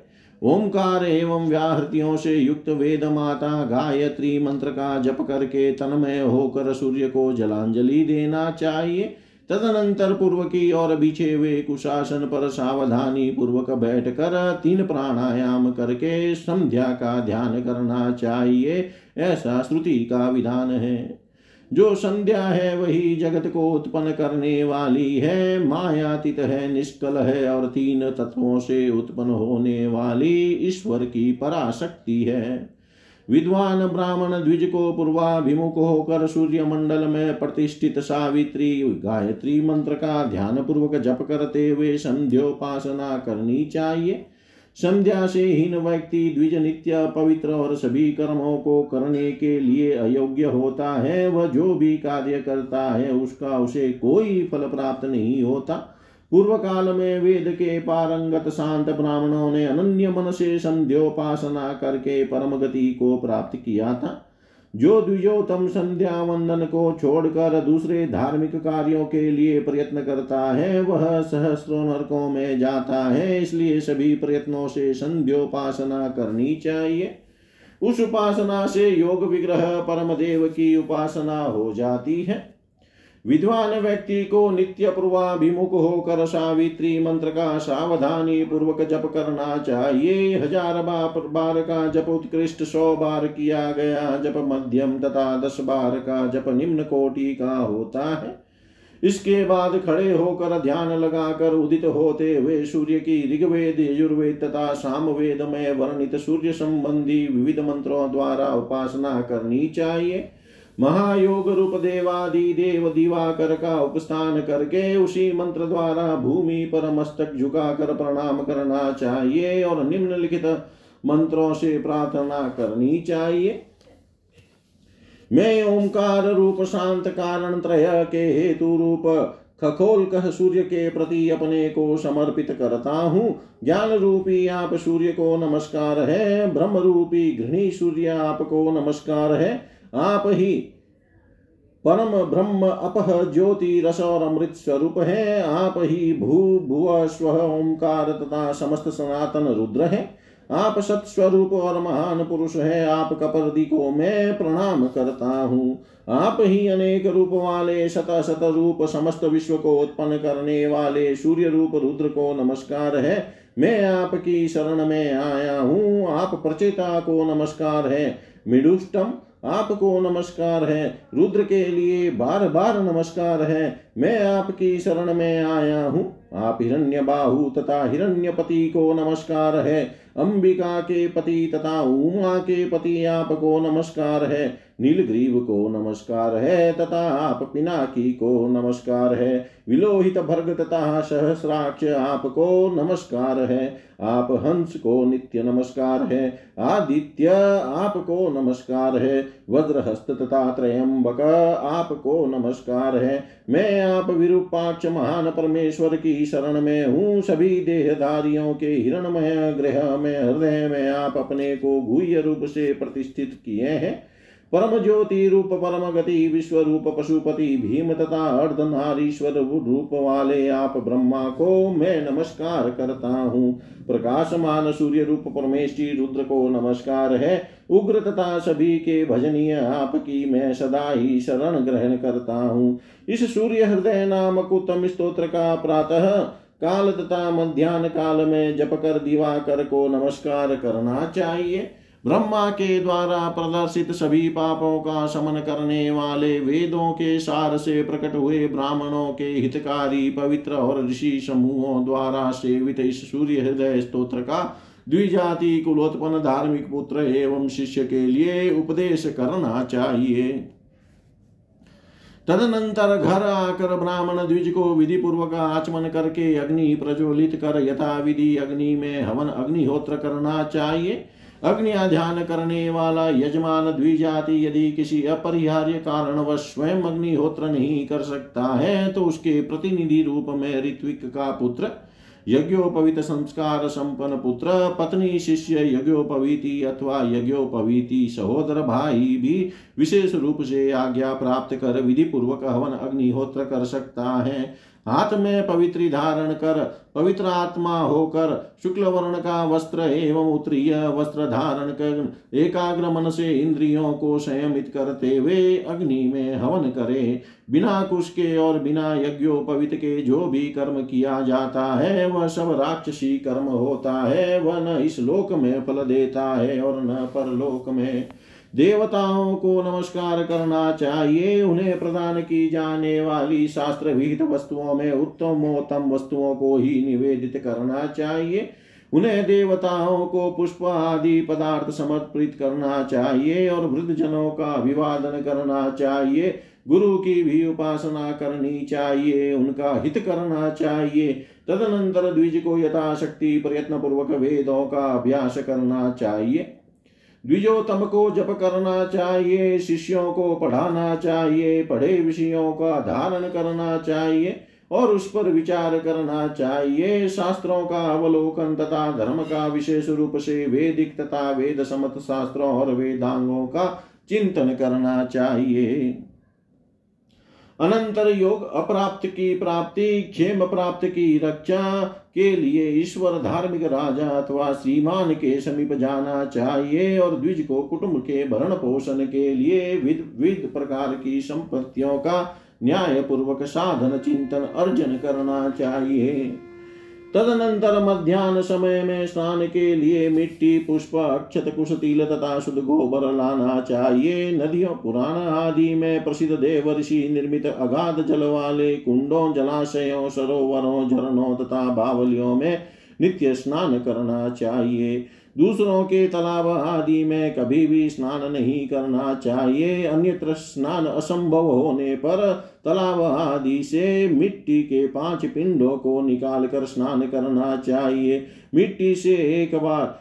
ओंकार एवं व्याहृतियों से युक्त वेद माता, गायत्री मंत्र का जप करके तन्मय होकर सूर्य को जलांजलि देना चाहिए। तदनंतर पूर्व की ओर बिछे हुए कुशासन पर सावधानी पूर्वक बैठ कर तीन प्राणायाम करके संध्या का ध्यान करना चाहिए। ऐसा श्रुति का विधान है। जो संध्या है, वही जगत को उत्पन्न करने वाली है। मायातीत है, निष्कल है और तीन तत्वों से उत्पन्न होने वाली ईश्वर की पराशक्ति है। विद्वान ब्राह्मण द्विज को पूर्वाभिमुख होकर सूर्य मंडल में प्रतिष्ठित सावित्री, गायत्री मंत्र का ध्यान पूर्वक जप करते हुए संध्योपासना करनी चाहिए। संध्या से हीन व्यक्ति द्विज नित्य पवित्र और सभी कर्मों को करने के लिए अयोग्य होता है। वह जो भी कार्य करता है, उसका उसे कोई फल प्राप्त नहीं होता। पूर्व काल में वेद के पारंगत शांत ब्राह्मणों ने अनन्य मन से संध्योपासना करके परम गति को प्राप्त किया था। जो द्विजोतम संध्या वंदन को छोड़कर दूसरे धार्मिक कार्यों के लिए प्रयत्न करता है, वह सहस्रो नरकों में जाता है, इसलिए सभी प्रयत्नों से संध्योपासना करनी चाहिए। उस उपासना से योग विग्रह परम देव की उपासना हो जाती है। विद्वान व्यक्ति को नित्य पूर्वाभिमुख होकर सावित्री मंत्र का सावधानी पूर्वक जप करना चाहिए। हज़ार बार बार का जप उत्कृष्ट, सौ बार किया गया जप, मध्यम तथा दस बार का जप निम्न कोटि का होता है। इसके बाद खड़े होकर ध्यान लगाकर उदित होते हुए सूर्य की ऋग्वेद, यजुर्वेद तथा सामवेद में वर्णित सूर्य संबंधी विविध मंत्रों द्वारा उपासना करनी चाहिए। महायोग रूप देवादि देव दिवाकर का उपस्थान करके उसी मंत्र द्वारा भूमि पर मस्तक झुकाकर प्रणाम करना चाहिए और निम्नलिखित मंत्रों से प्रार्थना करनी चाहिए। मैं ओंकार रूप शांत कारण त्रय के हेतु रूप खखोल कह सूर्य के प्रति अपने को समर्पित करता हूँ। ज्ञान रूपी आप सूर्य को नमस्कार है, ब्रह्म रूपी घृणी सूर्य आपको नमस्कार है। आप ही परम ब्रह्म अपह ज्योति रस और अमृत स्वरूप है आप ही भू भुव स्व ओंकार तथा समस्त सनातन रुद्र है। आप सत्स्वरूप और महान पुरुष है, आप कपर्दी को मैं प्रणाम करता हूँ। आप ही अनेक रूप वाले, शत शत रूप, समस्त विश्व को उत्पन्न करने वाले सूर्य रूप रुद्र को नमस्कार है। मैं आपकी शरण में आया हूँ, आप प्रचेता को नमस्कार है। मिडुष्टम आपको नमस्कार है। रुद्र के लिए बार बार नमस्कार है। मैं आपकी शरण में आया हूँ। आप हिरण्य बाहू तथा हिरण्यपति को नमस्कार है। अंबिका के पति तथा उमा के पति आपको नमस्कार है। नीलग्रीव को नमस्कार है तथा आप पिनाकी को नमस्कार है। विलोहित भर्ग तथा सहस्राक्ष आपको नमस्कार है। आप हंस को नित्य नमस्कार है। आदित्य आपको नमस्कार है। वज्रहस्त तथा त्रयंबक आपको नमस्कार है। मैं आप विरूपाक्ष महान परमेश्वर की शरण में हूँ। सभी देहधारियों के हिरणमय ग्रह में हृदय में आप अपने को गुह्य रूप से प्रतिष्ठित किए हैं। परम ज्योति रूप, परम गति, विश्व रूप, पशुपति, भीम तथा अर्धनारीश्वर रूप वाले आप ब्रह्मा को मैं नमस्कार करता हूँ। प्रकाशमान सूर्य रूप, परमेश्वरी रुद्र को नमस्कार है। उग्र तथा सभी के भजनीय आपकी मैं सदा ही शरण ग्रहण करता हूँ। इस सूर्य हृदय नामक उत्तम स्त्रोत्र का प्रातः काल तथा मध्यान्ह काल में जप कर दिवाकर को नमस्कार करना चाहिए। ब्रह्मा के द्वारा प्रदर्शित सभी पापों का शमन करने वाले वेदों के सार से प्रकट हुए ब्राह्मणों के हितकारी पवित्र और ऋषि समूहों द्वारा सेवित इस सूर्य हृदय स्त्रोत्र का द्विजाति कुलोत्पन्न धार्मिक पुत्र एवं शिष्य के लिए उपदेश करना चाहिए। तदनंतर घर आकर ब्राह्मण द्विज को विधि पूर्वक आचमन करके अग्नि प्रज्वलित कर यथा विधि अग्नि में हवन अग्निहोत्र करना चाहिए। अग्नि ध्यान करने वाला यजमान द्विजाति यदि किसी अपरिहार्य कारणवश स्वयं अग्निहोत्र नहीं कर सकता है तो उसके प्रतिनिधि रूप में ऋत्विक का पुत्र यज्ञोपवित संस्कार संपन्न पुत्र, पत्नी, शिष्य, यज्ञोपवीति अथवा यज्ञोपवीति सहोदर भाई भी विशेष रूप से आज्ञा प्राप्त कर विधि पूर्वक हवन अग्निहोत्र कर सकता है। हाथ में पवित्री धारण कर, पवित्र आत्मा होकर, शुक्ल वर्ण का वस्त्र एवं उत्तरीय वस्त्र धारण कर, एकाग्र मन से इंद्रियों को संयमित करते हुए अग्नि में हवन करे। बिना कुश के और बिना यज्ञोपवित के जो भी कर्म किया जाता है, वह सब राक्षसी कर्म होता है, वह न इस लोक में फल देता है और न परलोक में। देवताओं को नमस्कार करना चाहिए। उन्हें प्रदान की जाने वाली शास्त्र विहित वस्तुओं में उत्तमोत्तम वस्तुओं को ही निवेदित करना चाहिए। उन्हें देवताओं को पुष्प आदि पदार्थ समर्पित करना चाहिए और वृद्ध जनों का अभिवादन करना चाहिए। गुरु की भी उपासना करनी चाहिए, उनका हित करना चाहिए। तदनंतर द्विज को यथाशक्ति प्रयत्न पूर्वक वेदों का अभ्यास करना चाहिए। द्विजोतम को जप करना चाहिए, शिष्यों को पढ़ाना चाहिए, पढ़े विषयों का धारण करना चाहिए और उस पर विचार करना चाहिए। शास्त्रों का अवलोकन तथा धर्म का विशेष रूप से वेदिक तथा वेद समत शास्त्रों और वेदांगों का चिंतन करना चाहिए। अनंतर योग अप्राप्त की प्राप्ति, क्षेम प्राप्त की रक्षा के लिए ईश्वर धार्मिक राजा अथवा श्रीमान के समीप जाना चाहिए और द्विज को कुटुंब के भरण पोषण के लिए विध विध प्रकार की संपत्तियों का न्याय पूर्वक साधन, चिंतन, अर्जन करना चाहिए। तदनंतर मध्यान्ह समय में स्नान के लिए मिट्टी, पुष्प अक्षत कुश तिल तथा शुद्ध गोबर लाना चाहिए। नदियों, पुराण आदि में प्रसिद्ध देव ऋषि निर्मित अगाध जल वाले कुंडों, जलाशयों, सरोवरों, झरनों तथा बावलियों में नित्य स्नान करना चाहिए। दूसरों के तालाब आदि में कभी भी स्नान नहीं करना चाहिए। अन्यत्र स्नान असंभव होने पर तालाब आदि से मिट्टी के पाँच पिंडों को निकाल कर स्नान करना चाहिए। मिट्टी से एक बार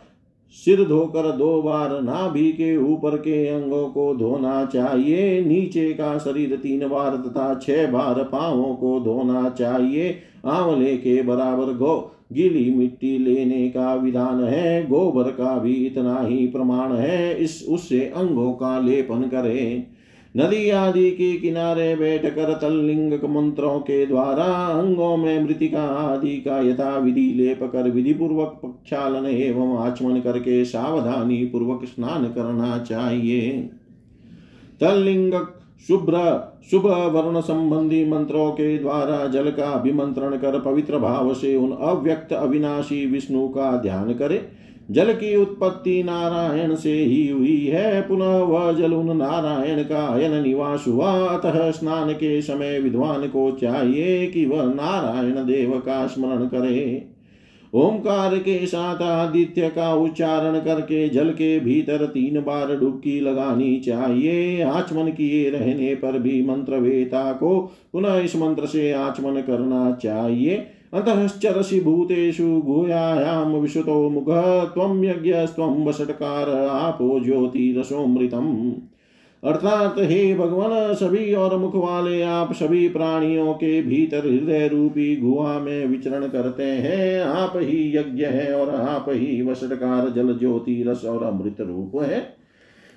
सिर धोकर दो बार नाभि के ऊपर के अंगों को धोना चाहिए। नीचे का शरीर तीन बार तथा छह बार पांवों को धोना चाहिए। आंवले के बराबर गो गीली मिट्टी लेने का विधान है, गोबर का भी इतना ही प्रमाण है, इस उससे अंगों का लेपन करे। नदी आदि के किनारे बैठ कर तल्लिंग मंत्रों के द्वारा अंगों में मृतिका आदि का यथा विधि लेप कर विधि पूर्वक प्रक्षालन एवं आचमन करके सावधानी पूर्वक स्नान करना चाहिए। तल्लिंग शुभ्र, शुभ वर्ण संबंधी मंत्रों के द्वारा जल का अभिमंत्रण कर पवित्र भाव से उन अव्यक्त अविनाशी विष्णु का ध्यान करे। जल की उत्पत्ति नारायण से ही हुई है। पुनः वह जल उन नारायण का अयन निवास हुआ। अतः स्नान के समय विद्वान को चाहिए कि वह नारायण देव का स्मरण करे। ओंकार के साथ आदित्य का उच्चारण करके जल के भीतर तीन बार डुबकी लगानी चाहिए। आचमन किए रहने पर भी मंत्र वेता को पुनः इस मंत्र से आचमन करना चाहिए। अतश्चरसि भूतेषु गुह्यायां विशुतो मुख त्वं यज्ञस्त्वं वषट्कार, आपो ज्योतिरसोमृतम्। अर्थात हे भगवान, सभी और मुख वाले आप सभी प्राणियों के भीतर हृदय रूपी गुहा में विचरण करते हैं। आप ही यज्ञ है और आप ही वसटकार जल ज्योति, रस और अमृत रूप है।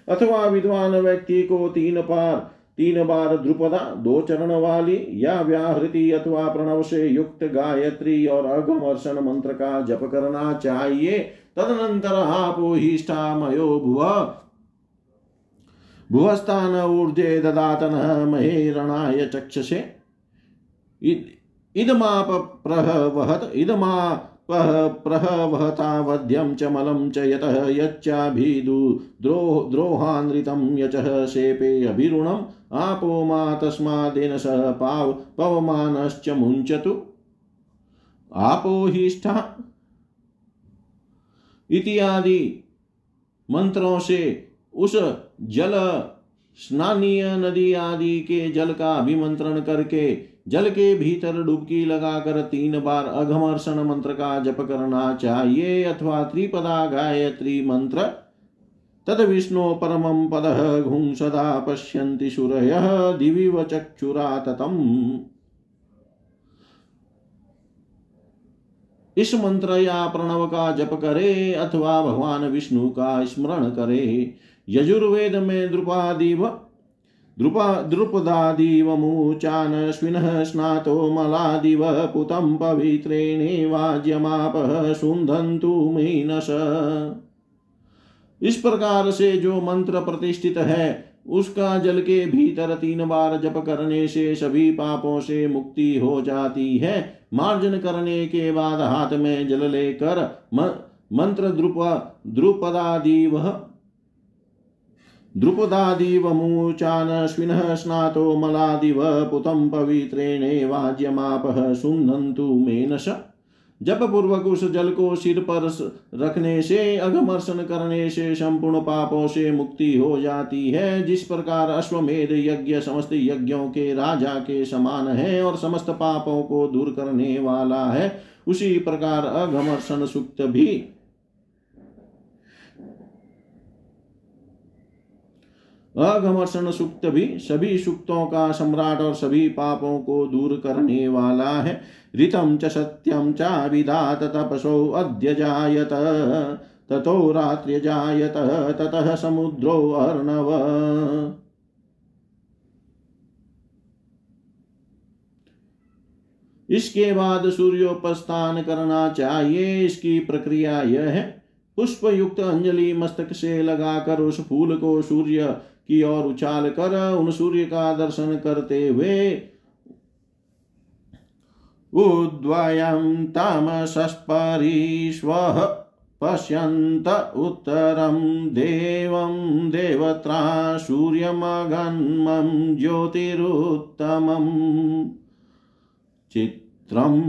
अथवा विद्वान व्यक्ति को तीन पार, तीन बार द्रुपदा दो चरण वाली या व्याहृति अथवा प्रणव से युक्त गायत्री और अघमर्षण मंत्र का जप करना चाहिए। तदनंतर आप ही मयो भुआ भुवस्थान ऊर्जे ददातन महेरणाय चक्षसे। इदमाप प्रहवहत इदमा प्रहवहतावध्यं च मलं च यतः यच्चाभिदु द्रोह द्रोहानृतं यचः शेपे अभिरुणम्। आपो मा तस्मादेन स पाव पवमानश्च मुञ्चतु। आपो हिष्ठा इत्यादि मंत्रों से उस जल, स्नानीय नदी आदि के जल का अभिमंत्रण करके जल के भीतर डुबकी लगाकर तीन बार अघमर्षण मंत्र का जप करना चाहिए अथवा त्रिपदा गायत्री मंत्र। तद विष्णु परम पद घुं सदा पश्यन्ति सूरय दिविव चक्षुरा ततम इस मंत्र या प्रणव का जप करे अथवा भगवान विष्णु का स्मरण करे यजुर्वेद में द्रुपादिव द्रुपा द्रुपदादिव मूचानश्विनः स्नातो मलादिव, पुतं पवित्रेणेवाज्यमापः सुन्धन्तु मीनश इस प्रकार से जो मंत्र प्रतिष्ठित है, उसका जल के भीतर तीन बार जप करने से सभी पापों से मुक्ति हो जाती है। मार्जन करने के बाद हाथ में जल लेकर मंत्र द्रुप, द्रुपदादिव द्रुपदादिवमूचानश्विनः स्नातो मलादिव पुतं पवित्रेणेवाज्यमापः सुन्दन्तु मेनश। जब पूर्वक उस जल को सिर पर रखने से अघमर्शन करने से, संपूर्ण पापों से मुक्ति हो जाती है, जिस प्रकार अश्वमेध यज्ञ समस्त यज्ञों के राजा के समान है और समस्त पापों को दूर करने वाला है, उसी प्रकार अघमर्शन सुक्त भी। अघमर्षण सुक्त भी सभी सुक्तों का सम्राट और सभी पापों को दूर करने वाला है। ऋतम च सत्यम च तपसो अद्य जायत ततो रात्र्य जायत ततः समुद्रो अर्णव। इसके बाद सूर्योपस्थान करना चाहिए। इसकी प्रक्रिया यह है। पुष्प युक्त अंजलि मस्तक से लगाकर उस फूल को सूर्य की ओर उछाल कर उन सूर्य का दर्शन करते हुए उद्वयं तमसस्परीष्वः पश्यन्त उत्तरं देवं देवत्रा सूर्यमगन्मं ज्योतिरुत्तमं चित्रम्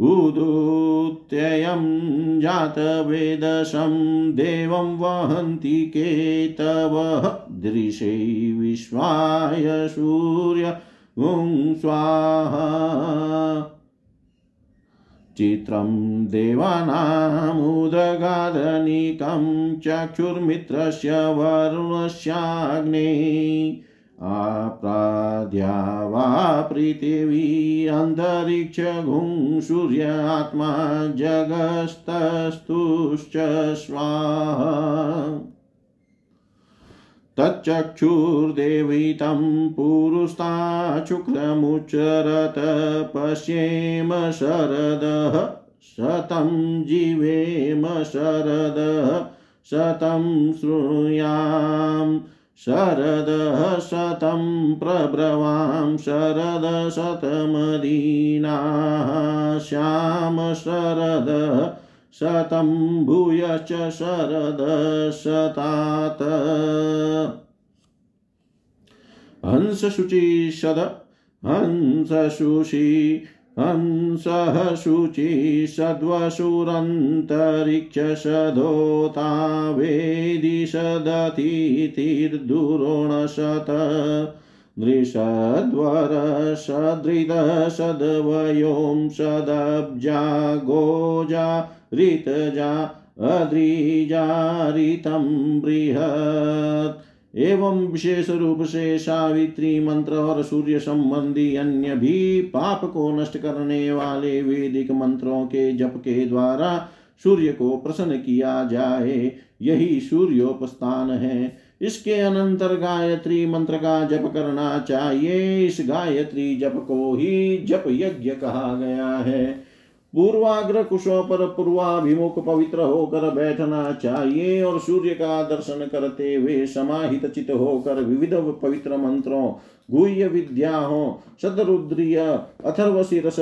उदूत्ययं जातवेदशं देवं वहन्ति केतवः दृशे विश्वाय सूर्य ॐ स्वाहा। चित्रं देवानामुदगादनिकं चक्षुर्मित्रस्य वरुणस्याग्ने आप्राद्या वा पृथिवी अन्तरिक्षगुं सूर्यात्मा जगस्तस्तुश्च स्वाहा। तच्चक्षुर्देवितं पुरुस्ताशुक्लमुच्चरत पश्येम शरदः, शतं जीवेम शरदः, शतं श्रूयाम् शरदः शतं प्रब्रवां शरद शतमदीनाः श्याम शरदः शतं भूयश्च शरदशतात्। हंसशुचिषद हंसशुषि हंसः शुचि सद्वशुरन्तरिक्षसदोता वेदिषदतिथिर्दुरोणशत। दृशद्वरसदृदसद्वयों सदब्जा गोजा ऋतजा अद्रिजारितं बृहत्। एवं विशेष रूप से सावित्री मंत्र और सूर्य संबंधी अन्य भी पाप को नष्ट करने वाले वेदिक मंत्रों के जप के द्वारा सूर्य को प्रसन्न किया जाए, यही सूर्योपस्थान है। इसके अनंतर गायत्री मंत्र का जप करना चाहिए। इस गायत्री जप को ही जप यज्ञ कहा गया है। पूर्वाग्र कुशों पर पूर्वाभिमुख पवित्र होकर बैठना चाहिए और सूर्य का दर्शन करते हुए समाहित चित होकर विविध पवित्र मंत्रों, गुह्य विद्याओं, सदरुद्रिय अथर्व शिरस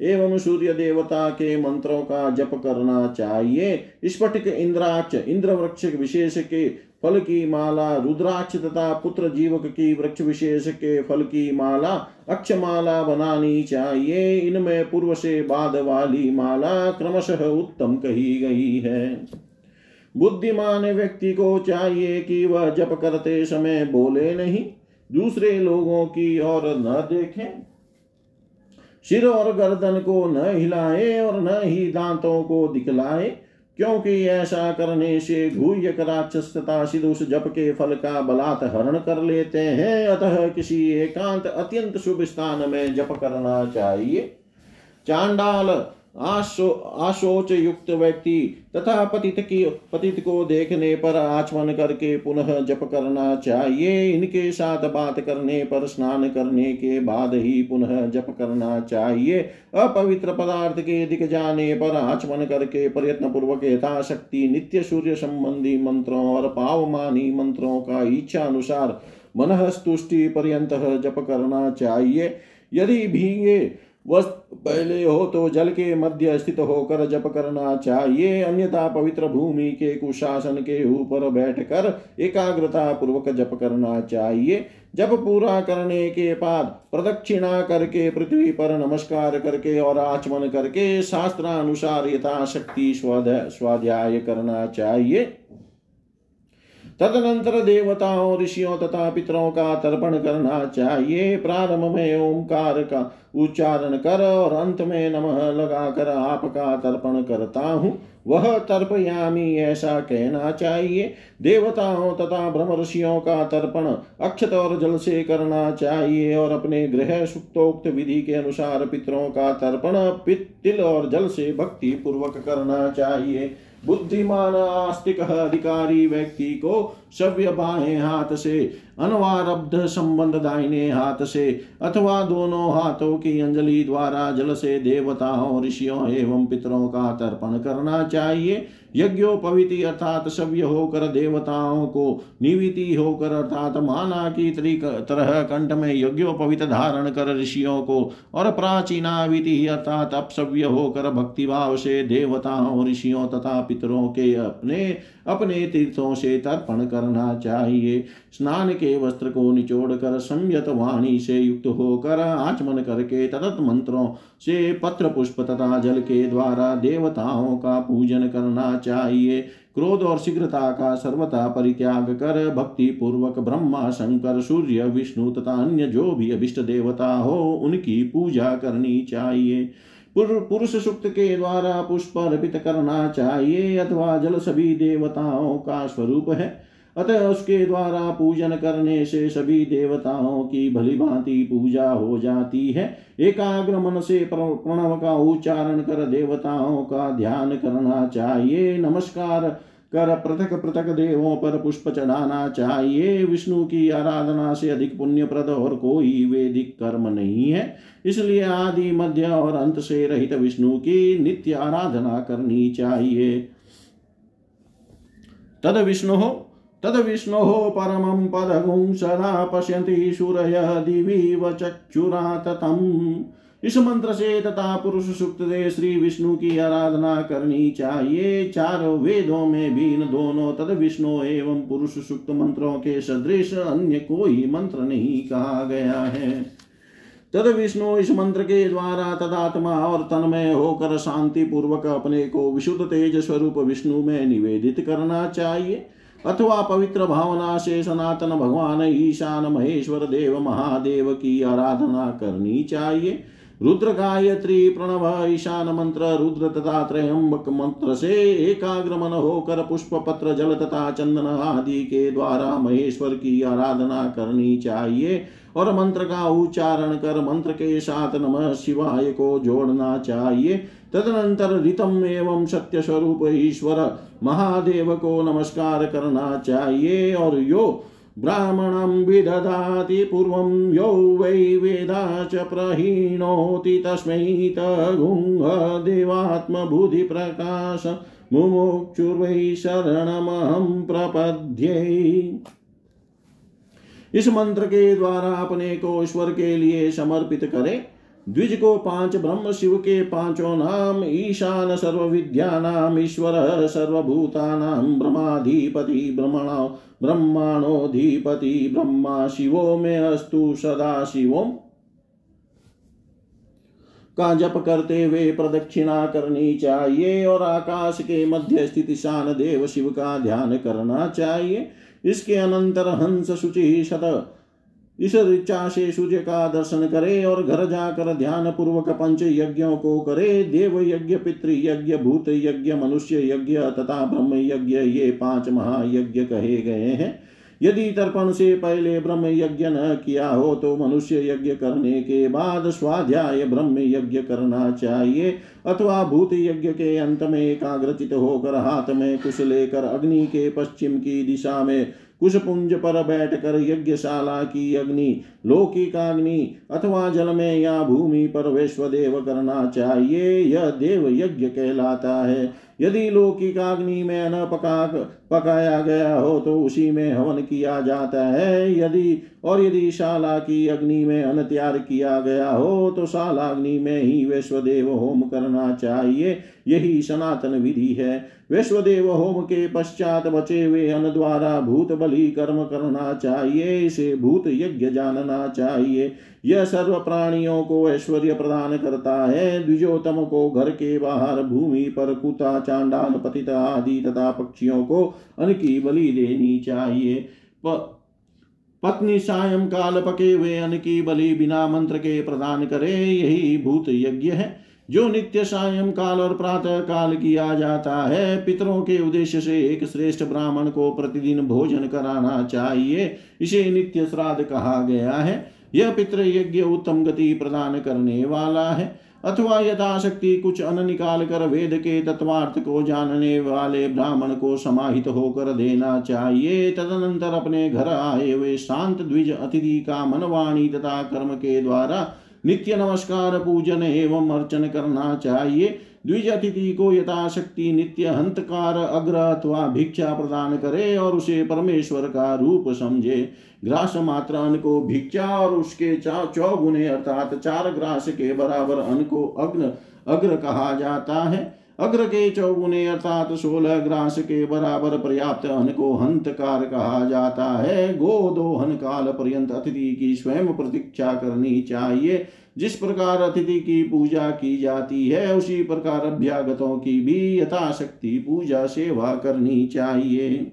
एवं सूर्य देवता के मंत्रों का जप करना चाहिए। स्फटिक इंद्राक्ष इंद्र वृक्ष विशेष के फल की माला रुद्राक्ष तथा पुत्र जीवक की, वृक्ष विशेष के फल की माला, अक्षमाला बनानी चाहिए। इनमें पूर्व से बाद वाली माला क्रमशः उत्तम कही गई है। बुद्धिमान व्यक्ति को चाहिए कि वह जप करते समय बोले नहीं, दूसरे लोगों की ओर न देखें। सिर और गर्दन को न हिलाए और न ही दांतों को दिखलाए। क्योंकि ऐसा करने से गुह्यक राक्षस तथा सिदुष जप के फल का बलात् हरण कर लेते हैं। अतः किसी एकांत अत्यंत शुभ स्थान में जप करना चाहिए। चांडाल आशो आशोच युक्त व्यक्ति तथा पतित की पतित को देखने पर आचमन करके पुनः जप करना चाहिए। इनके साथ बात करने पर स्नान करने के बाद ही पुनः जप करना चाहिए। अपवित्र पदार्थ के दिख जाने पर आचमन करके प्रयत्न पूर्वक यथाशक्ति, नित्य सूर्य संबंधी मंत्रों और पावमानी मंत्रों का इच्छा अनुसार मन स्तुष्टि पर्यंत जप करना चाहिए। यदि भी वह पहले हो तो जल के मध्य स्थित होकर जप करना चाहिए, अन्यथा पवित्र भूमि के कुशासन के ऊपर बैठकर एकाग्रता पूर्वक जप करना चाहिए। जब पूरा करने के बाद प्रदक्षिणा करके, पृथ्वी पर नमस्कार करके और आचमन करके शास्त्रानुसार यथाशक्ति स्वाध्याय करना चाहिए। तदनंतर देवताओं, ऋषियों तथा पितरों का तर्पण करना चाहिए। प्रारंभ में ओंकार का उच्चारण कर और अंत में नमः लगाकर आपका तर्पण करता हूँ। वह तर्पयामी, ऐसा कहना चाहिए। देवताओं तथा ब्रह्म ऋषियों का तर्पण अक्षत और जल से करना चाहिए और अपने गृह सुक्तोक्त विधि के अनुसार पितरों का तर्पण पित्तिल और जल से भक्ति पूर्वक करना चाहिए। बुद्धिमान आस्तिक अधिकारी व्यक्ति को सव्य बाएँ हाथ से अनवारब्ध संबंध दाहिने हाथ से अथवा दोनों हाथों की अंजलि द्वारा जल से देवताओं, ऋषियों एवं पितरों का तर्पण करना चाहिए। यज्ञोपविति अर्थात सव्य होकर देवताओं को निविति होकर अर्थात माना की तरह कंठ में यज्ञोपवित धारण कर ऋषियों को और प्राचीनाविति अर्थात अपसव्य होकर भक्तिभाव से देवताओं, ऋषियों तथा पितरों के अपने अपने तीर्थों से तर्पण करना चाहिए। स्नान के वस्त्र को निचोड़ कर संयत वाणी से युक्त होकर आचमन करके तदत मंत्रों से पत्र पुष्प तथा जल के द्वारा देवताओं का पूजन करना चाहिए। क्रोध और शीघ्रता का सर्वथा परित्याग कर भक्ति पूर्वक ब्रह्मा, शंकर, सूर्य, विष्णु तथा अन्य जो भी अभिष्ट देवता हो, उनकी पूजा करनी चाहिए। पुरुष सुक्त के द्वारा पुष्प अर्पित करना चाहिए, अथवा जल सभी देवताओं का स्वरूप है। अतः उसके द्वारा पूजन करने से सभी देवताओं की भली भांति पूजा हो जाती है। एकाग्र मन से प्रणव का उच्चारण कर देवताओं का ध्यान करना चाहिए। नमस्कार कर पृथक पृथक देवों पर पुष्प चढ़ाना चाहिए। विष्णु की आराधना से अधिक पुण्यप्रद और कोई वेदिक कर्म नहीं है। इसलिए आदि, मध्य और अंत से रहित विष्णु की नित्य आराधना करनी चाहिए। तद विष्णु तद विष्णु परमं पदगुं सदा पश्यन्ति सूरय दिवीव चक्षुराततम् इस मंत्र से तथा पुरुष सुक्त से श्री विष्णु की आराधना करनी चाहिए। चारों वेदों में भी इन दोनों तद विष्णु एवं पुरुष सुक्त मंत्रों के सदृश अन्य कोई मंत्र नहीं कहा गया है। तद विष्णु इस मंत्र के द्वारा तदात्मा और तन्मय होकर शांति पूर्वक अपने को विशुद्ध तेज स्वरूप विष्णु में निवेदित करना चाहिए। अथवा पवित्र भावना से सनातन भगवान ईशान महेश्वर देव महादेव की आराधना करनी चाहिए। रुद्र गायत्री प्रणव ईशान मंत्र, रुद्र तथा त्रयंबक मंत्र से एकाग्र मन होकर पुष्प पत्र, जल तथा चंदन आदि के द्वारा महेश्वर की आराधना करनी चाहिए और मंत्र का उच्चारण कर मंत्र के साथ नम शिवाय को जोड़ना चाहिए। तदनंतर ऋतम एवं सत्य स्वरूप ईश्वर महादेव को नमस्कार करना चाहिए और यो ब्राह्मणं विदधाति पूर्वं यो वै वेदा च प्रहीणोति तस्मै तगुङ्गदेवात्मबुधिप्रकाश मुमुक्षुर्वै शरणमहं प्रपद्ये। इस मंत्र के द्वारा अपने को ईश्वर के लिए समर्पित करें। द्विज को पाँच ब्रह्म शिव के पाँचों नाम ईशान सर्व विद्या नाम ईश्वर सर्वभूतानाम ब्रह्माधिपति ब्रह्मणा ब्रह्माणोधिपति ब्रह्मा शिवो में अस्तु सदा शिवोम का जप करते हुए प्रदक्षिणा करनी चाहिए और आकाश के मध्य स्थित शान देव शिव का ध्यान करना चाहिए। इसके अनंतर हंस शुचि शत इस ऋचा से सूर्य का दर्शन करे और घर जाकर ध्यान पूर्वक पंच यज्ञों को करे। देव यज्ञ, पितृ यज्ञ, भूत यज्ञ, मनुष्य यज्ञ तथा ब्रह्म यज्ञ ये पाँच महायज्ञ कहे गए हैं। यदि तर्पण से पहले ब्रह्म यज्ञ न किया हो तो मनुष्य यज्ञ करने के बाद स्वाध्याय ब्रह्म यज्ञ करना चाहिए अथवा भूत यज्ञ के अंत में एकाग्रचित होकर हाथ में कुश लेकर अग्नि के पश्चिम की दिशा में कुश पुंज पर बैठकर यज्ञशाला की अग्नि लौकिकाग्नि अथवा जल में या भूमि पर वैश्वदेव करना चाहिए यह देव यज्ञ कहलाता है। यदि लौकिक अग्नि में न पका पकाया गया हो तो उसी में हवन किया जाता है। यदि और यदि शाला की अग्नि में अन्न तैयार किया गया हो तो शाला अग्नि में ही वैश्वदेव होम करना चाहिए। यही सनातन विधि है। वैश्वदेव होम के पश्चात बचे हुए अन्न द्वारा भूत बलि कर्म करना चाहिए। इसे भूत यज्ञ जानना चाहिए। यह सर्व प्राणियों को ऐश्वर्य प्रदान करता है। द्विजोतम को घर के बाहर भूमि पर कुता चांडाल, पतित आदि तथा पक्षियों को अन्न की बलि देनी चाहिए. पत्नी सायं काल पके हुए अन्न की बलि बिना मंत्र के प्रदान करे, यही भूत यज्ञ है, जो नित्य सायं काल और प्रातः काल किया जाता है। पितरों के उद्देश्य से एक श्रेष्ठ ब्राह्मण को प्रतिदिन भोजन कराना चाहिए, इसे नित्य श्राद्ध कहा गया है। यह पितृ यज्ञ उत्तम गति प्रदान करने वाला है। अथवा यथाशक्ति कुछ अन्न निकाल कर वेद के तत्वार्थ को जानने वाले ब्राह्मण को समाहित होकर देना चाहिए। तदनंतर अपने घर आए हुए शांत द्विज अतिथि का मनवाणी तथा कर्म के द्वारा नित्य नमस्कार पूजन एवं अर्चन करना चाहिए। द्विज अतिथि को यथाशक्ति नित्य हंतकार अग्र अथवा भिक्षा प्रदान करे और उसे परमेश्वर का रूप समझे। ग्रास मात्र अन्न को भिक्षा और उसके चौगुने अर्थात चार ग्रास के बराबर अन्न को अग्न अग्र कहा जाता है। अग्र के चौगुने अर्थात सोलह ग्रास के बराबर पर्याप्त अन्न को हंतकार कहा जाता है। गो दो हन काल पर्यंत अतिथि की स्वयं प्रतीक्षा करनी चाहिए। जिस प्रकार अतिथि की पूजा की जाती है, उसी प्रकार अभ्यागतों की भी यथाशक्ति पूजा सेवा करनी चाहिए।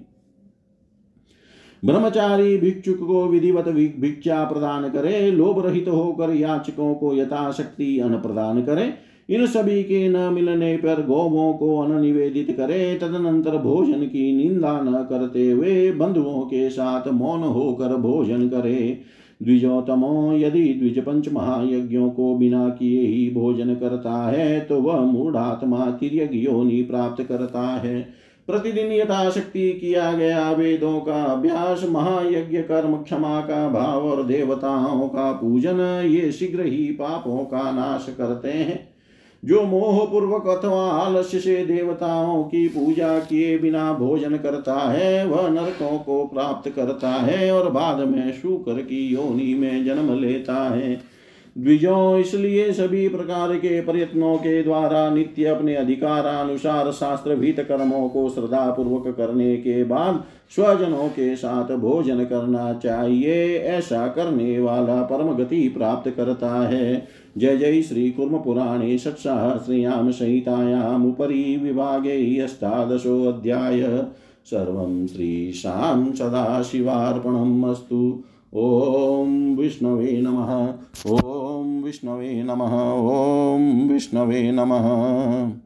ब्रह्मचारी भिक्षुक को विधिवत भिक्षा प्रदान करे लोभ रहित होकर याचकों को यथाशक्ति अन्न प्रदान करे। इन सभी के न मिलने पर गौवों को अन्न निवेदित करे। तदनंतर भोजन की निंदा न करते हुए बंधुओं के साथ मौन होकर भोजन करे। द्विजोतमो यदि द्विज पंच महायज्ञों को बिना किए ही भोजन करता है तो वह मूढ़ात्मा तिरक योनि प्राप्त करता है। प्रतिदिन यथाशक्ति किया गया वेदों का अभ्यास, महायज्ञ कर्म क्षमा का भाव और देवताओं का पूजन, ये शीघ्र ही पापों का नाश करते हैं। जो मोह पूर्वक अथवा आलस्य से देवताओं की पूजा किए बिना भोजन करता है, वह नरकों को प्राप्त करता है और बाद में शुकर की योनि में जन्म लेता है। द्विजों, इसलिए सभी प्रकार के प्रयत्नों के द्वारा नित्य अपने अधिकारानुसार शास्त्र भीत कर्मों को श्रद्धा पूर्वक करने के बाद स्वजनों के साथ भोजन करना चाहिए, ऐसा करने वाला परम गति प्राप्त करता है। जय जय श्रीकुर्मपुराणे षट्सहस्रियाँ संहितायामुपरि विभागे अष्टादशोऽध्याय सर्वं श्रीशां सदाशिवार्पणम् अस्तु। ॐ विष्णवे नमः। ॐ विष्णवे नमः। ॐ विष्णवे नमः।